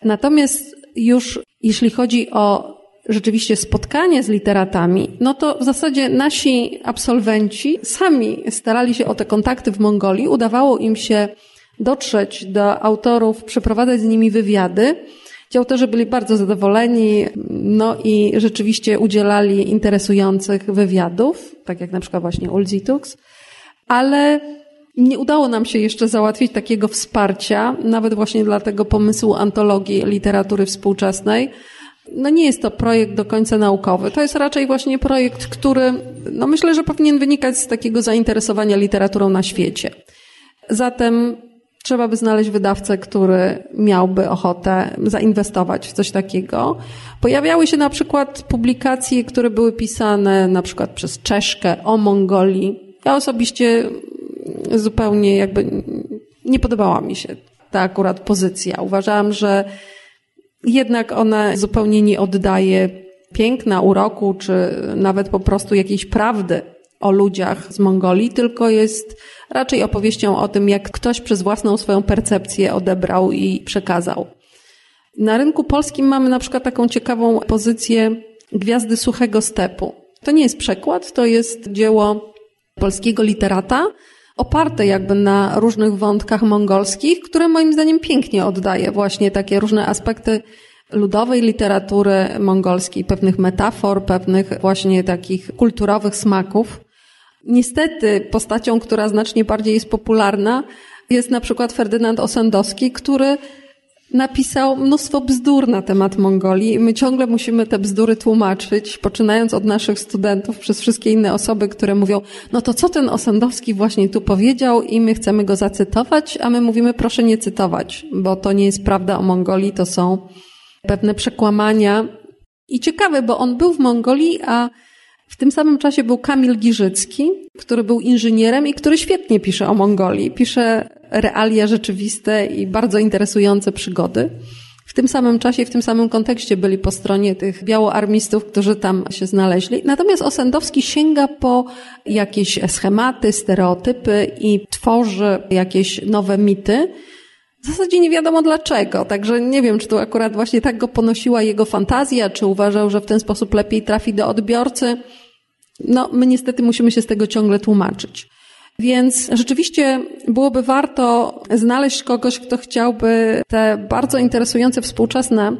S3: Natomiast już jeśli chodzi o rzeczywiście spotkanie z literatami, no to w zasadzie nasi absolwenci sami starali się o te kontakty w Mongolii. Udawało im się dotrzeć do autorów, przeprowadzać z nimi wywiady. Ci autorzy byli bardzo zadowoleni, no i rzeczywiście udzielali interesujących wywiadów, tak jak na przykład właśnie Ulzitux, ale nie udało nam się jeszcze załatwić takiego wsparcia, nawet właśnie dla tego pomysłu antologii literatury współczesnej, no nie jest to projekt do końca naukowy. To jest raczej właśnie projekt, który, no myślę, że powinien wynikać z takiego zainteresowania literaturą na świecie. Zatem trzeba by znaleźć wydawcę, który miałby ochotę zainwestować w coś takiego. Pojawiały się na przykład publikacje, które były pisane na przykład przez Czeszkę o Mongolii. Ja osobiście zupełnie jakby nie podobała mi się ta akurat pozycja. Uważałam, że jednak ona zupełnie nie oddaje piękna, uroku, czy nawet po prostu jakiejś prawdy o ludziach z Mongolii, tylko jest raczej opowieścią o tym, jak ktoś przez własną swoją percepcję odebrał i przekazał. Na rynku polskim mamy na przykład taką ciekawą pozycję Gwiazdy Suchego Stepu. To nie jest przekład, to jest dzieło polskiego literata, oparte jakby na różnych wątkach mongolskich, które moim zdaniem pięknie oddaje właśnie takie różne aspekty ludowej literatury mongolskiej, pewnych metafor, pewnych właśnie takich kulturowych smaków. Niestety postacią, która znacznie bardziej jest popularna, jest na przykład Ferdynand Osendowski, który napisał mnóstwo bzdur na temat Mongolii i my ciągle musimy te bzdury tłumaczyć, poczynając od naszych studentów przez wszystkie inne osoby, które mówią, no to co ten Osandowski właśnie tu powiedział i my chcemy go zacytować, a my mówimy proszę nie cytować, bo to nie jest prawda o Mongolii, to są pewne przekłamania. I ciekawe, bo on był w Mongolii, a w tym samym czasie był Kamil Giżycki, który był inżynierem i który świetnie pisze o Mongolii. Pisze realia rzeczywiste i bardzo interesujące przygody. W tym samym czasie, w tym samym kontekście byli po stronie tych białoarmistów, którzy tam się znaleźli. Natomiast Osendowski sięga po jakieś schematy, stereotypy i tworzy jakieś nowe mity. W zasadzie nie wiadomo dlaczego, także nie wiem, czy to akurat właśnie tak go ponosiła jego fantazja, czy uważał, że w ten sposób lepiej trafi do odbiorcy. No, my niestety musimy się z tego ciągle tłumaczyć. Więc rzeczywiście byłoby warto znaleźć kogoś, kto chciałby te bardzo interesujące współczesne,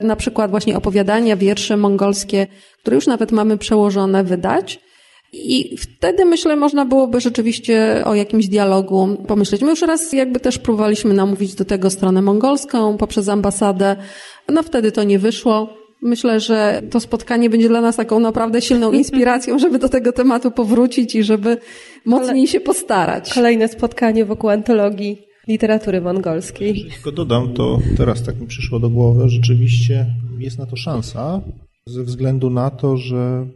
S3: na przykład właśnie opowiadania, wiersze mongolskie, które już nawet mamy przełożone, wydać. I wtedy myślę, można byłoby rzeczywiście o jakimś dialogu pomyśleć. My już raz jakby też próbowaliśmy namówić do tego stronę mongolską poprzez ambasadę. No wtedy to nie wyszło. Myślę, że to spotkanie będzie dla nas taką naprawdę silną inspiracją, żeby do tego tematu powrócić i żeby mocniej się postarać.
S2: Kolejne spotkanie wokół antologii literatury mongolskiej.
S1: Tylko dodam, to teraz tak mi przyszło do głowy, rzeczywiście jest na to szansa, ze względu na to, że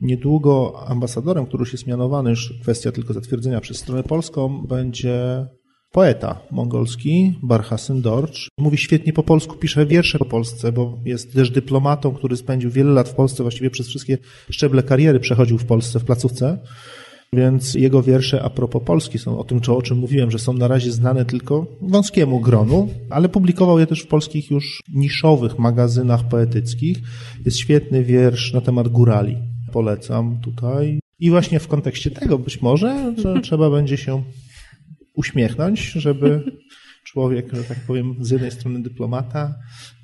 S1: niedługo ambasadorem, który już jest mianowany, już kwestia tylko zatwierdzenia przez stronę polską, będzie poeta mongolski, Barhasyn Dorcz. Mówi świetnie po polsku, pisze wiersze po Polsce, bo jest też dyplomatą, który spędził wiele lat w Polsce, właściwie przez wszystkie szczeble kariery przechodził w Polsce w placówce. Więc jego wiersze a propos Polski są o tym, o czym mówiłem, że są na razie znane tylko wąskiemu gronu, ale publikował je też w polskich już niszowych magazynach poetyckich. Jest świetny wiersz na temat górali. Polecam tutaj. I właśnie w kontekście tego być może, że trzeba będzie się uśmiechnąć, żeby człowiek, że tak powiem, z jednej strony dyplomata,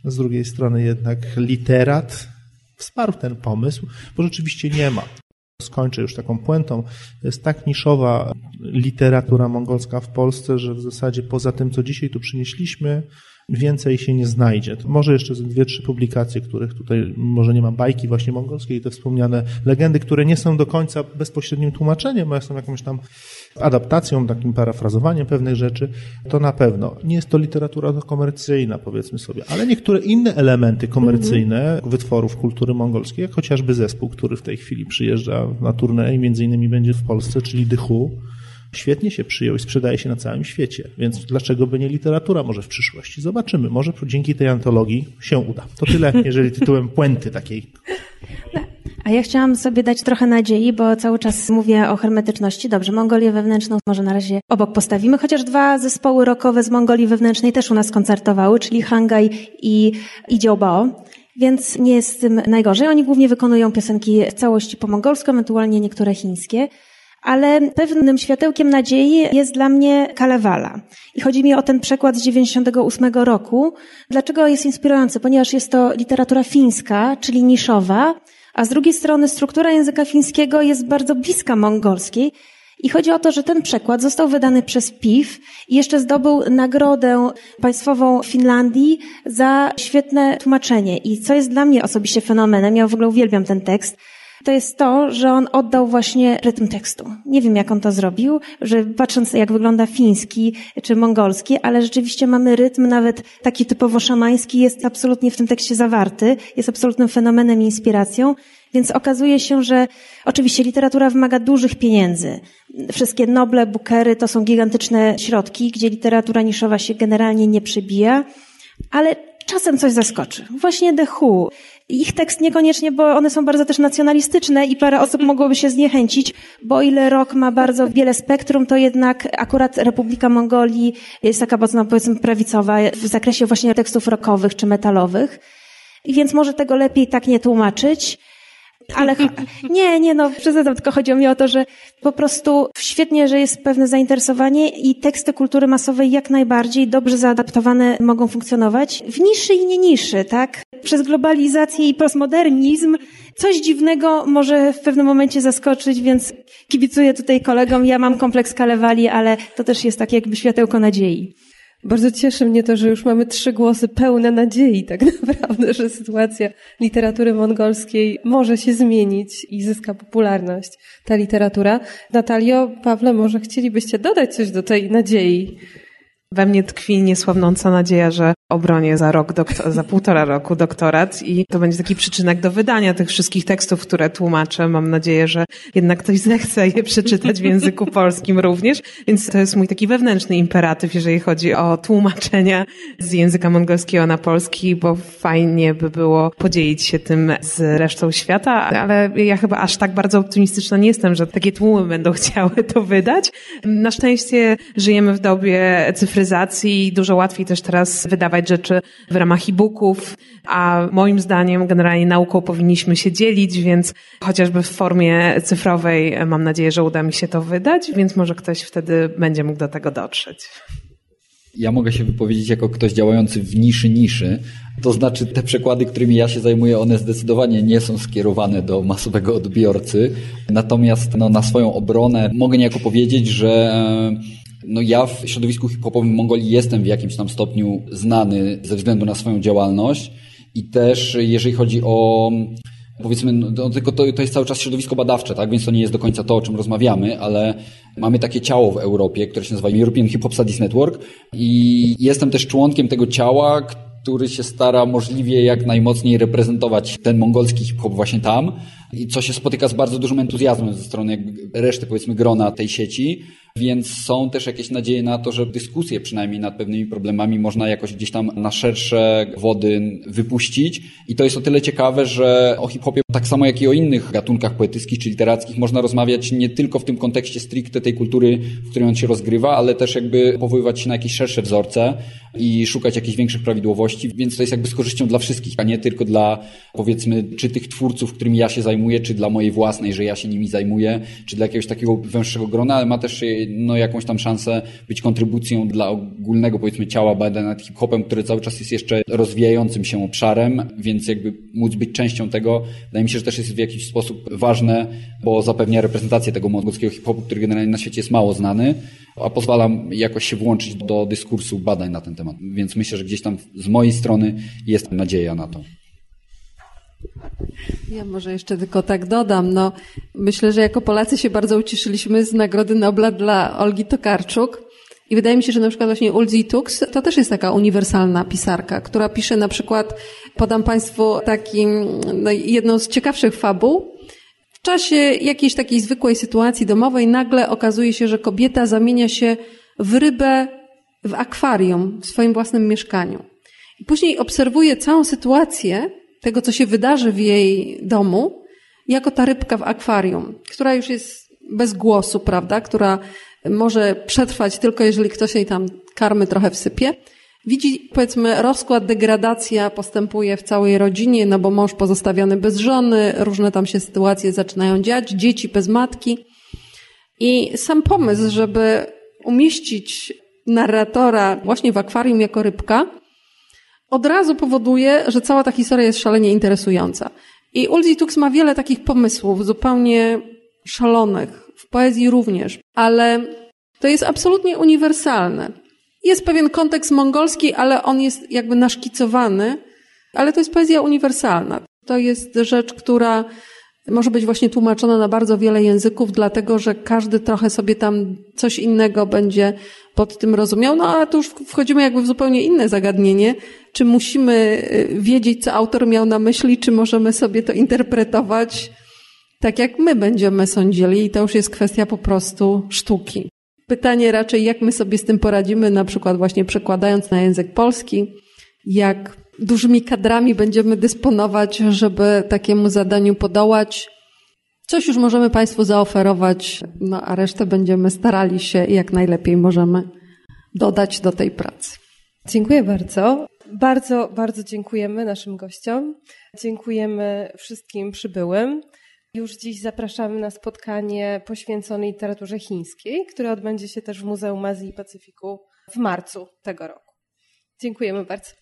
S1: z drugiej strony jednak literat wsparł ten pomysł, bo rzeczywiście nie ma. Skończę już taką puentą. To jest tak niszowa literatura mongolska w Polsce, że w zasadzie poza tym, co dzisiaj tu przynieśliśmy, więcej się nie znajdzie. Może jeszcze dwie, trzy publikacje, których tutaj może nie ma bajki właśnie mongolskiej, te wspomniane legendy, które nie są do końca bezpośrednim tłumaczeniem, ale są jakąś tam adaptacją, takim parafrazowaniem pewnych rzeczy, to na pewno. Nie jest to literatura komercyjna, powiedzmy sobie, ale niektóre inne elementy komercyjne mm-hmm. wytworów kultury mongolskiej, jak chociażby zespół, który w tej chwili przyjeżdża na turnę i między innymi będzie w Polsce, czyli Dychu, świetnie się przyjął i sprzedaje się na całym świecie. Więc dlaczego by nie literatura może w przyszłości? Zobaczymy. Może dzięki tej antologii się uda. To tyle, jeżeli tytułem puenty takiej.
S4: A ja chciałam sobie dać trochę nadziei, bo cały czas mówię o hermetyczności. Dobrze, Mongolię wewnętrzną może na razie obok postawimy, chociaż dwa zespoły rockowe z Mongolii wewnętrznej też u nas koncertowały, czyli Hangaj i Idziobao. Więc nie jest z tym najgorzej. Oni głównie wykonują piosenki w całości po mongolsku, ewentualnie niektóre chińskie ale pewnym światełkiem nadziei jest dla mnie Kalewala. I chodzi mi o ten przekład z 98 roku. Dlaczego jest inspirujący? Ponieważ jest to literatura fińska, czyli niszowa, a z drugiej strony struktura języka fińskiego jest bardzo bliska mongolskiej. I chodzi o to, że ten przekład został wydany przez PIF i jeszcze zdobył nagrodę państwową Finlandii za świetne tłumaczenie. I co jest dla mnie osobiście fenomenem, ja w ogóle uwielbiam ten tekst, to jest to, że on oddał właśnie rytm tekstu. Nie wiem, jak on to zrobił, że patrząc, jak wygląda fiński czy mongolski, ale rzeczywiście mamy rytm nawet taki typowo szamański, jest absolutnie w tym tekście zawarty, jest absolutnym fenomenem i inspiracją. Więc okazuje się, że oczywiście literatura wymaga dużych pieniędzy. Wszystkie Noble, Bookery to są gigantyczne środki, gdzie literatura niszowa się generalnie nie przebija, ale czasem coś zaskoczy. Właśnie The Who. Ich tekst niekoniecznie, bo one są bardzo też nacjonalistyczne i parę osób mogłoby się zniechęcić, bo o ile rok ma bardzo wiele spektrum, to jednak akurat Republika Mongolii jest taka mocno, powiedzmy, prawicowa w zakresie właśnie tekstów rockowych czy metalowych. I więc może tego lepiej tak nie tłumaczyć. Ale nie, nie, no przesadzam, tylko chodzi mi o to, że po prostu świetnie, że jest pewne zainteresowanie i teksty kultury masowej jak najbardziej dobrze zaadaptowane mogą funkcjonować w niszy i nie niszy, tak? Przez globalizację i postmodernizm coś dziwnego może w pewnym momencie zaskoczyć, więc kibicuję tutaj kolegom. Ja mam kompleks Kalewali, ale to też jest takie jakby światełko nadziei.
S2: Bardzo cieszy mnie to, że już mamy trzy głosy pełne nadziei, tak naprawdę, że sytuacja literatury mongolskiej może się zmienić i zyska popularność ta literatura. Natalio, Pawle, może chcielibyście dodać coś do tej nadziei?
S6: We mnie tkwi niesłabnąca nadzieja, że obronię za rok, za półtora roku doktorat i to będzie taki przyczynek do wydania tych wszystkich tekstów, które tłumaczę. Mam nadzieję, że jednak ktoś zechce je przeczytać w języku polskim również, więc to jest mój taki wewnętrzny imperatyw, jeżeli chodzi o tłumaczenia z języka mongolskiego na polski, bo fajnie by było podzielić się tym z resztą świata, ale ja chyba aż tak bardzo optymistyczna nie jestem, że takie tłumy będą chciały to wydać. Na szczęście żyjemy w dobie cyfryzacji i dużo łatwiej też teraz wydawać rzeczy w ramach e-booków, a moim zdaniem generalnie nauką powinniśmy się dzielić, więc chociażby w formie cyfrowej mam nadzieję, że uda mi się to wydać, więc może ktoś wtedy będzie mógł do tego dotrzeć.
S5: Ja mogę się wypowiedzieć jako ktoś działający w niszy niszy. To znaczy, te przekłady, którymi ja się zajmuję, one zdecydowanie nie są skierowane do masowego odbiorcy. Natomiast no, na swoją obronę mogę niejako powiedzieć, że no ja w środowisku hip-hopowym Mongolii jestem w jakimś tam stopniu znany ze względu na swoją działalność i też jeżeli chodzi o powiedzmy, no, tylko to, to jest cały czas środowisko badawcze, tak? Więc to nie jest do końca to, o czym rozmawiamy, ale mamy takie ciało w Europie, które się nazywa European Hip Hop Studies Network i jestem też członkiem tego ciała, który się stara możliwie jak najmocniej reprezentować ten mongolski hip-hop właśnie tam i co się spotyka z bardzo dużym entuzjazmem ze strony reszty, powiedzmy, grona tej sieci. Więc są też jakieś nadzieje na to, że dyskusję przynajmniej nad pewnymi problemami można jakoś gdzieś tam na szersze wody wypuścić. I to jest o tyle ciekawe, że o hip-hopie, tak samo jak i o innych gatunkach poetyckich czy literackich, można rozmawiać nie tylko w tym kontekście stricte tej kultury, w której on się rozgrywa, ale też jakby powoływać się na jakieś szersze wzorce i szukać jakichś większych prawidłowości. Więc to jest jakby z korzyścią dla wszystkich, a nie tylko dla, powiedzmy, czy tych twórców, którymi ja się zajmuję, czy dla mojej własnej, że ja się nimi zajmuję, czy dla jakiegoś takiego węższego grona, ale ma też no, jakąś tam szansę być kontrybucją dla ogólnego, powiedzmy, ciała badań nad hip-hopem, który cały czas jest jeszcze rozwijającym się obszarem, więc jakby móc być częścią tego, wydaje mi się, że też jest w jakiś sposób ważne, bo zapewnia reprezentację tego mongolskiego hip-hopu, który generalnie na świecie jest mało znany, a pozwala jakoś się włączyć do dyskursu badań na ten temat. Więc myślę, że gdzieś tam z mojej strony jest nadzieja na to.
S3: Ja może jeszcze tylko tak dodam. No, myślę, że jako Polacy się bardzo ucieszyliśmy z Nagrody Nobla dla Olgi Tokarczuk. I wydaje mi się, że na przykład właśnie Ulzi Tux to też jest taka uniwersalna pisarka, która pisze na przykład, podam Państwu taki, no, jedną z ciekawszych fabuł. W czasie jakiejś takiej zwykłej sytuacji domowej nagle okazuje się, że kobieta zamienia się w rybę w akwarium w swoim własnym mieszkaniu. I później obserwuje całą sytuację tego, co się wydarzy w jej domu, jako ta rybka w akwarium, która już jest bez głosu, prawda, która może przetrwać tylko jeżeli ktoś jej tam karmy trochę wsypie. Widzi, powiedzmy, rozkład, degradacja postępuje w całej rodzinie, no bo mąż pozostawiony bez żony, różne tam się sytuacje zaczynają dziać, dzieci bez matki. I sam pomysł, żeby umieścić narratora właśnie w akwarium jako rybka, od razu powoduje, że cała ta historia jest szalenie interesująca. I Ulzi Tux ma wiele takich pomysłów, zupełnie szalonych, w poezji również, ale to jest absolutnie uniwersalne. Jest pewien kontekst mongolski, ale on jest jakby naszkicowany, ale to jest poezja uniwersalna. To jest rzecz, która może być właśnie tłumaczona na bardzo wiele języków, dlatego że każdy trochę sobie tam coś innego będzie pod tym rozumiał. No a tu już wchodzimy jakby w zupełnie inne zagadnienie. Czy musimy y, wiedzieć, co autor miał na myśli, czy możemy sobie to interpretować tak, jak my będziemy sądzili, i to już jest kwestia po prostu sztuki. Pytanie raczej, jak my sobie z tym poradzimy, na przykład właśnie przekładając na język polski, jak dużymi kadrami będziemy dysponować, żeby takiemu zadaniu podołać. Coś już możemy Państwu zaoferować, no a resztę będziemy starali się jak najlepiej możemy dodać do tej pracy.
S2: Dziękuję bardzo. Bardzo, bardzo dziękujemy naszym gościom. Dziękujemy wszystkim przybyłym. Już dziś zapraszamy na spotkanie poświęcone literaturze chińskiej, które odbędzie się też w Muzeum Azji i Pacyfiku w marcu tego roku. Dziękujemy bardzo.